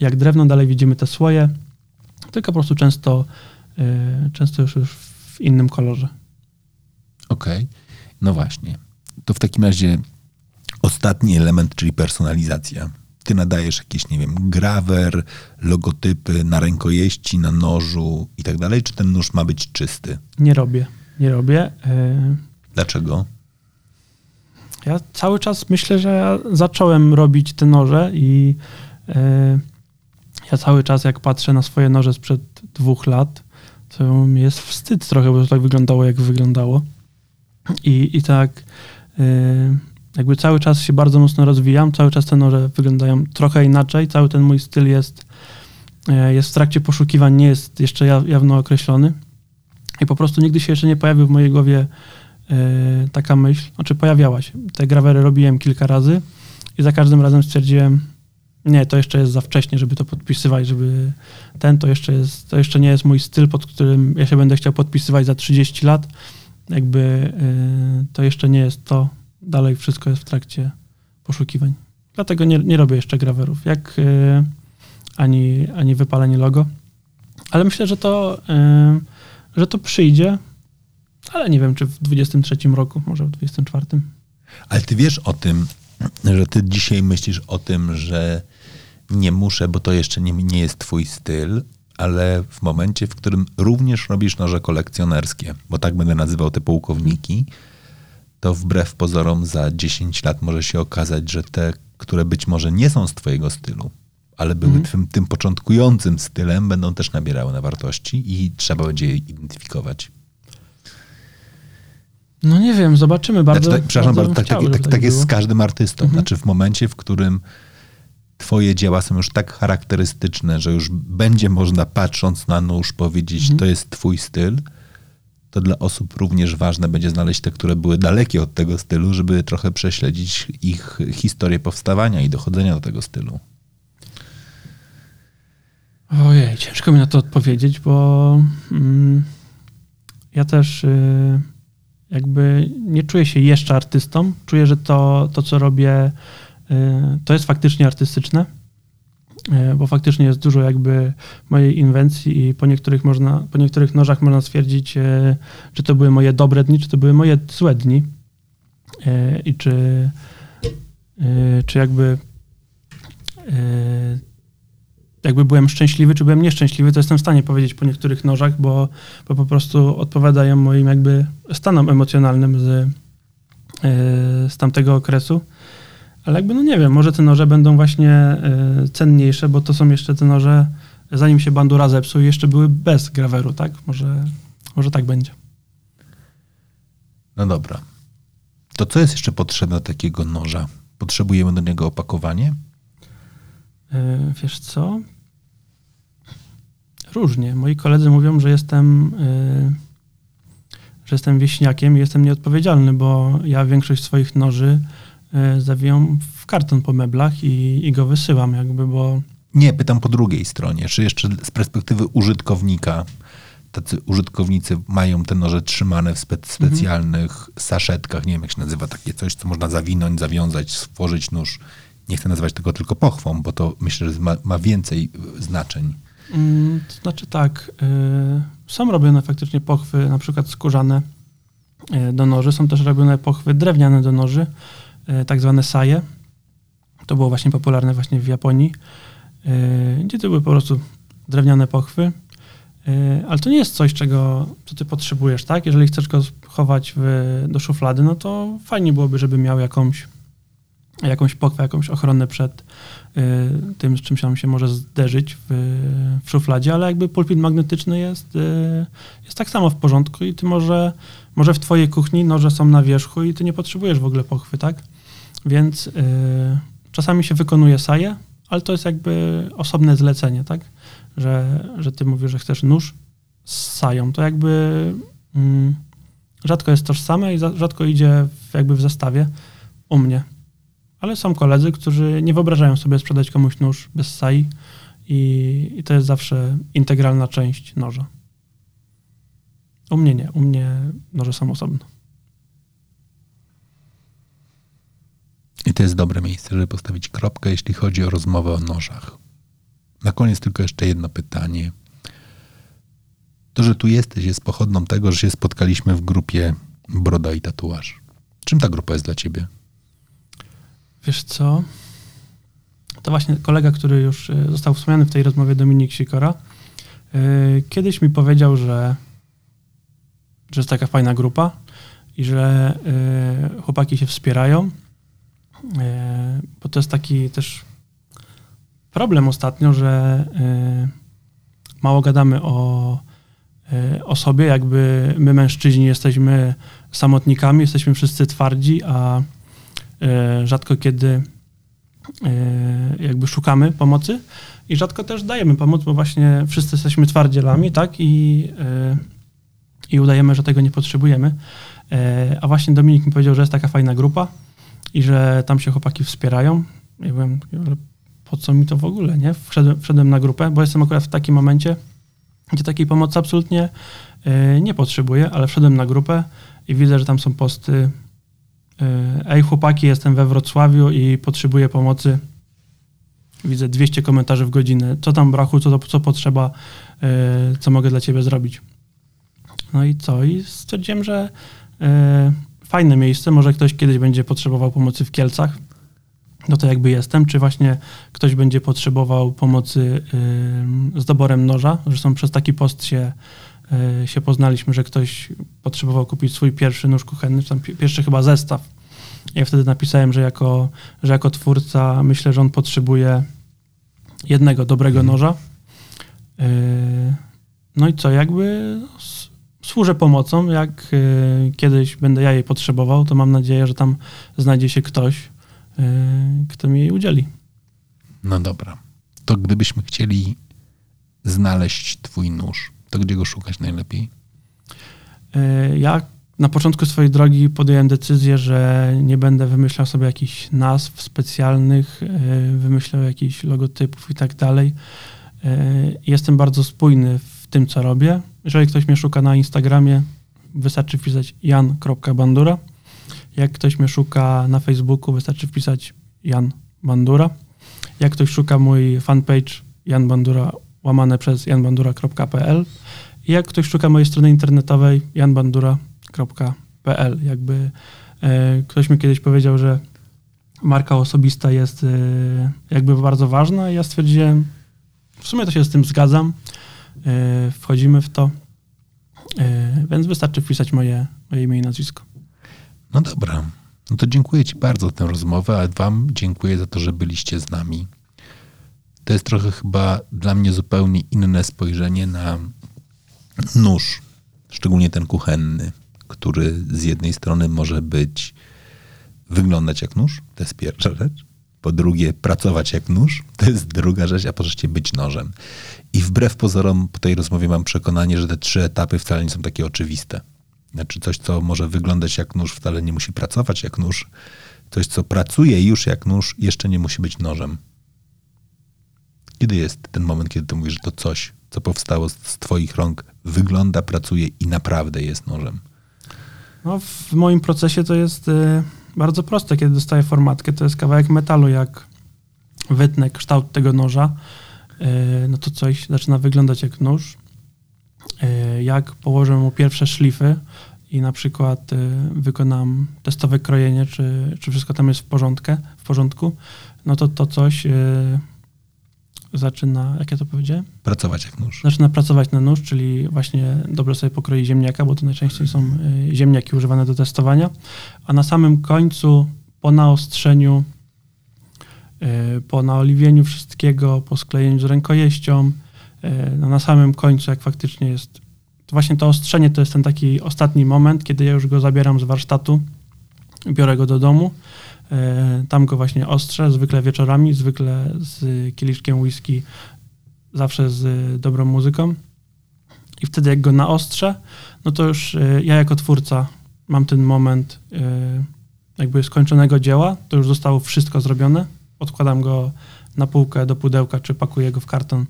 jak drewno, dalej widzimy te słoje, tylko po prostu często, często już, już w innym kolorze. Okej, okay. no właśnie. To w takim razie ostatni element, czyli personalizacja ty nadajesz jakieś, nie wiem, grawer, logotypy na rękojeści, na nożu i tak dalej, czy ten nóż ma być czysty? Nie robię, nie robię. Dlaczego? Ja cały czas myślę, że ja zacząłem robić te noże i e, ja cały czas jak patrzę na swoje noże sprzed dwóch lat, to mi jest wstyd trochę, bo to tak wyglądało, jak wyglądało. I, i tak e, jakby cały czas się bardzo mocno rozwijam, cały czas te noże wyglądają trochę inaczej, cały ten mój styl jest, e, jest w trakcie poszukiwań, nie jest jeszcze jawno określony. I po prostu nigdy się jeszcze nie pojawił w mojej głowie taka myśl, znaczy pojawiała się. Te grawery robiłem kilka razy i za każdym razem stwierdziłem, nie, to jeszcze jest za wcześnie, żeby to podpisywać, żeby ten to jeszcze jest, to jeszcze nie jest mój styl, pod którym ja się będę chciał podpisywać za 30 lat. Jakby e, to jeszcze nie jest to, dalej wszystko jest w trakcie poszukiwań. Dlatego nie, nie robię jeszcze grawerów, jak yy, ani, ani wypalenie logo. Ale myślę, że to, yy, że to przyjdzie, ale nie wiem, czy w 23 roku, może w 24. Ale ty wiesz o tym, że ty dzisiaj myślisz o tym, że nie muszę, bo to jeszcze nie, nie jest twój styl, ale w momencie, w którym również robisz noże kolekcjonerskie, bo tak będę nazywał te pułkowniki, to wbrew pozorom za 10 lat może się okazać, że te, które być może nie są z twojego stylu, ale były mm. tym, tym początkującym stylem, będą też nabierały na wartości i trzeba będzie je identyfikować. No nie wiem, zobaczymy bardzo. Znaczy, tak, przepraszam bardzo, tak, tak, tak, tak, tak jest z każdym artystą. Mhm. Znaczy w momencie, w którym twoje dzieła są już tak charakterystyczne, że już będzie można patrząc na nóż powiedzieć, mhm. to jest twój styl, to dla osób również ważne będzie znaleźć te, które były dalekie od tego stylu, żeby trochę prześledzić ich historię powstawania i dochodzenia do tego stylu. Ojej, ciężko mi na to odpowiedzieć, bo mm, ja też y, jakby nie czuję się jeszcze artystą. Czuję, że to, to co robię, y, to jest faktycznie artystyczne E, bo faktycznie jest dużo jakby mojej inwencji i po niektórych, można, po niektórych nożach można stwierdzić, e, czy to były moje dobre dni, czy to były moje złe dni i czy, czy jakby jakby byłem szczęśliwy, czy byłem nieszczęśliwy, to jestem w stanie powiedzieć po niektórych nożach, bo, bo po prostu odpowiadają moim jakby stanom emocjonalnym z, z tamtego okresu. Ale jakby, no nie wiem, może te noże będą właśnie y, cenniejsze, bo to są jeszcze te noże, zanim się bandura zepsuł, jeszcze były bez graweru, tak? Może, może tak będzie. No dobra. To co jest jeszcze potrzebne takiego noża? Potrzebujemy do niego opakowanie? Yy, wiesz co? Różnie. Moi koledzy mówią, że jestem, yy, że jestem wieśniakiem i jestem nieodpowiedzialny, bo ja większość swoich noży E, zawijam w karton po meblach i, i go wysyłam jakby, bo... Nie, pytam po drugiej stronie. Czy jeszcze z perspektywy użytkownika tacy użytkownicy mają te noże trzymane w spe specjalnych mhm. saszetkach, nie wiem jak się nazywa takie coś, co można zawinąć, zawiązać, stworzyć nóż. Nie chcę nazywać tego tylko pochwą, bo to myślę, że ma, ma więcej znaczeń. Mm, to znaczy tak, y, są robione faktycznie pochwy, na przykład skórzane, e, do noży. Są też robione pochwy drewniane do noży, e, tak zwane saje. To było właśnie popularne właśnie w Japonii, gdzie to były po prostu drewniane pochwy. Ale to nie jest coś, czego co ty potrzebujesz, tak? Jeżeli chcesz go chować w, do szuflady, no to fajnie byłoby, żeby miał jakąś, jakąś pokwę, jakąś ochronę przed, Y, tym, z czym się się może zderzyć w, w szufladzie, ale jakby pulpit magnetyczny jest, y, jest tak samo w porządku i ty może, może w twojej kuchni noże są na wierzchu i ty nie potrzebujesz w ogóle pochwy, tak? Więc y, czasami się wykonuje saje, ale to jest jakby osobne zlecenie, tak? Że, że ty mówisz, że chcesz nóż z sają. To jakby mm, rzadko jest tożsame i za, rzadko idzie w, jakby w zestawie u mnie ale są koledzy, którzy nie wyobrażają sobie sprzedać komuś nóż bez sai i, i to jest zawsze integralna część noża. U mnie nie, u mnie noże są osobno. I to jest dobre miejsce, żeby postawić kropkę, jeśli chodzi o rozmowę o nożach. Na koniec tylko jeszcze jedno pytanie. To, że tu jesteś, jest pochodną tego, że się spotkaliśmy w grupie Broda i Tatuaż. Czym ta grupa jest dla ciebie? Wiesz co? To właśnie kolega, który już e, został wspomniany w tej rozmowie, Dominik Sikora, e, kiedyś mi powiedział, że, że jest taka fajna grupa i że e, chłopaki się wspierają, bo to jest taki też problem ostatnio, że mało gadamy o, o sobie, jakby my mężczyźni jesteśmy samotnikami, jesteśmy wszyscy twardzi, a rzadko kiedy e, jakby szukamy pomocy i rzadko też dajemy pomoc, bo właśnie wszyscy jesteśmy twardzielami, tak? I, e, i udajemy, że tego nie potrzebujemy. A właśnie Dominik mi powiedział, że jest taka fajna grupa i że tam się chłopaki wspierają. Ja byłem, po co mi to w ogóle, nie? Wszedłem, wszedłem na grupę, bo jestem akurat w takim momencie, gdzie takiej pomocy absolutnie nie potrzebuję, ale wszedłem na grupę i widzę, że tam są posty E, ej chłopaki, jestem we Wrocławiu i potrzebuję pomocy. Widzę 200 komentarzy w godzinę. Co tam brachu, co, co potrzeba, e, co mogę dla ciebie zrobić. No i co? I stwierdziłem, że e, fajne miejsce, może ktoś kiedyś będzie potrzebował pomocy w Kielcach, no to jakby jestem, czy właśnie ktoś będzie potrzebował pomocy z doborem noża, zresztą przez taki post się E, się poznaliśmy, że ktoś potrzebował kupić swój pierwszy nóż kuchenny, tam pierwszy chyba zestaw. Ja wtedy napisałem, że jako, że jako twórca myślę, że on potrzebuje jednego dobrego mhm. noża. E, no i co, jakby służę pomocą, jak e, kiedyś będę ja jej potrzebował, to mam nadzieję, że tam znajdzie się ktoś, kto mi jej udzieli. No dobra. To gdybyśmy chcieli znaleźć twój nóż, to gdzie go szukać najlepiej? E, ja na początku swojej drogi podjąłem decyzję, że nie będę wymyślał sobie jakichś nazw specjalnych, e, wymyślał jakichś logotypów i tak dalej. E, jestem bardzo spójny w tym, co robię. Jeżeli ktoś mnie szuka na Instagramie, wystarczy wpisać jan.bandura. Jak ktoś mnie szuka na Facebooku, wystarczy wpisać Jan Bandura. Jak ktoś szuka mój fanpage Jan Bandura łamane przez janbandura.pl jak ktoś szuka mojej strony internetowej janbandura.pl, jakby e, ktoś mi kiedyś powiedział, że marka osobista jest e, jakby bardzo ważna. I ja stwierdziłem, w sumie to się z tym zgadzam, e, wchodzimy w to, e, więc wystarczy wpisać moje, moje imię i nazwisko. No dobra, no to dziękuję Ci bardzo za tę rozmowę, a Wam dziękuję za to, że byliście z nami. To jest trochę chyba dla mnie zupełnie inne spojrzenie na nóż, szczególnie ten kuchenny, który z jednej strony może być, wyglądać jak nóż, to jest pierwsza rzecz. Po drugie, pracować jak nóż, to jest druga rzecz, a po trzecie być nożem. I wbrew pozorom po tej rozmowie mam przekonanie, że te trzy etapy wcale nie są takie oczywiste. Znaczy coś, co może wyglądać jak nóż, wcale nie musi pracować jak nóż. Coś, co pracuje już jak nóż, jeszcze nie musi być nożem. Kiedy jest ten moment, kiedy ty mówisz, że to coś, co powstało z, twoich rąk, wygląda, pracuje i naprawdę jest nożem? No, w moim procesie to jest y, bardzo proste. Kiedy dostaję formatkę, to jest kawałek metalu. Jak wytnę kształt tego noża, y, no to coś zaczyna wyglądać jak nóż. Y, jak położę mu pierwsze szlify i na przykład y, wykonam testowe krojenie, czy, czy wszystko tam jest w, porządkę, w porządku, no to to coś y, zaczyna, jak ja to powiedziałem? Pracować jak nóż. Zaczyna pracować na nóż, czyli właśnie dobrze sobie pokroi ziemniaka, bo to najczęściej są y, ziemniaki używane do testowania, a na samym końcu po naostrzeniu, y, po naoliwieniu wszystkiego, po sklejeniu z rękojeścią, y, no na samym końcu, jak faktycznie jest, to właśnie to ostrzenie to jest ten taki ostatni moment, kiedy ja już go zabieram z warsztatu, biorę go do domu, tam go właśnie ostrzę, zwykle wieczorami, zwykle z kieliszkiem whisky, zawsze z dobrą muzyką. I wtedy jak go naostrzę, no to już y, ja jako twórca mam ten moment y, jakby skończonego dzieła, to już zostało wszystko zrobione. Odkładam go na półkę do pudełka, czy pakuję go w karton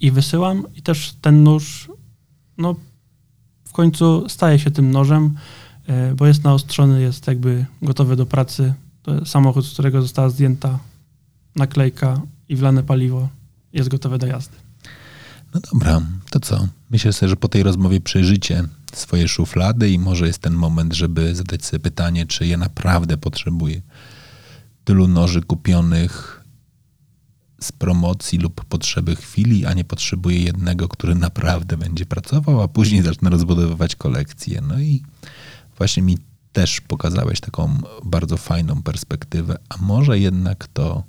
i wysyłam. I też ten nóż, no w końcu staje się tym nożem, bo jest naostrzony, jest jakby gotowy do pracy. Samochód, z którego została zdjęta naklejka i wlane paliwo jest gotowe do jazdy. No dobra, to co? Myślę sobie, że po tej rozmowie przejrzycie swoje szuflady i może jest ten moment, żeby zadać sobie pytanie, czy ja naprawdę potrzebuję tylu noży kupionych z promocji lub potrzeby chwili, a nie potrzebuję jednego, który naprawdę będzie pracował, a później zacznę rozbudowywać kolekcję. No i właśnie mi też pokazałeś taką bardzo fajną perspektywę, a może jednak to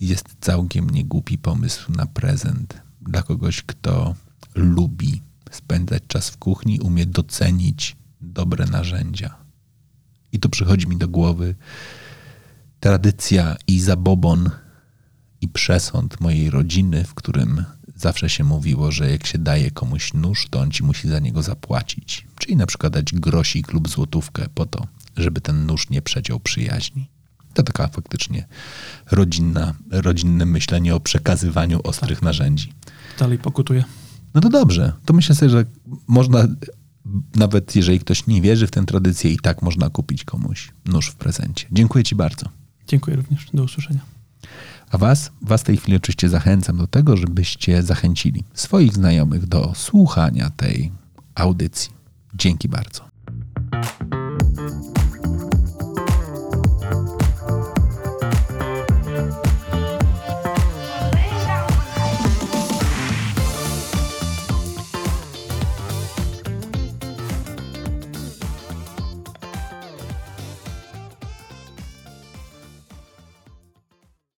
jest całkiem niegłupi pomysł na prezent dla kogoś, kto lubi spędzać czas w kuchni, umie docenić dobre narzędzia. I tu przychodzi mi do głowy tradycja i zabobon i przesąd mojej rodziny, w którym zawsze się mówiło, że jak się daje komuś nóż, to on ci musi za niego zapłacić. Czyli na przykład dać grosik lub złotówkę po to, żeby ten nóż nie przeciął przyjaźni. To taka faktycznie rodzinna, rodzinne myślenie o przekazywaniu ostrych narzędzi. Dalej pokutuję. No to dobrze. To myślę sobie, że można, nawet jeżeli ktoś nie wierzy w tę tradycję, i tak można kupić komuś nóż w prezencie. Dziękuję Ci bardzo. Dziękuję również. Do usłyszenia. A Was, Was w tej chwili oczywiście zachęcam do tego, żebyście zachęcili swoich znajomych do słuchania tej audycji. Dzięki bardzo.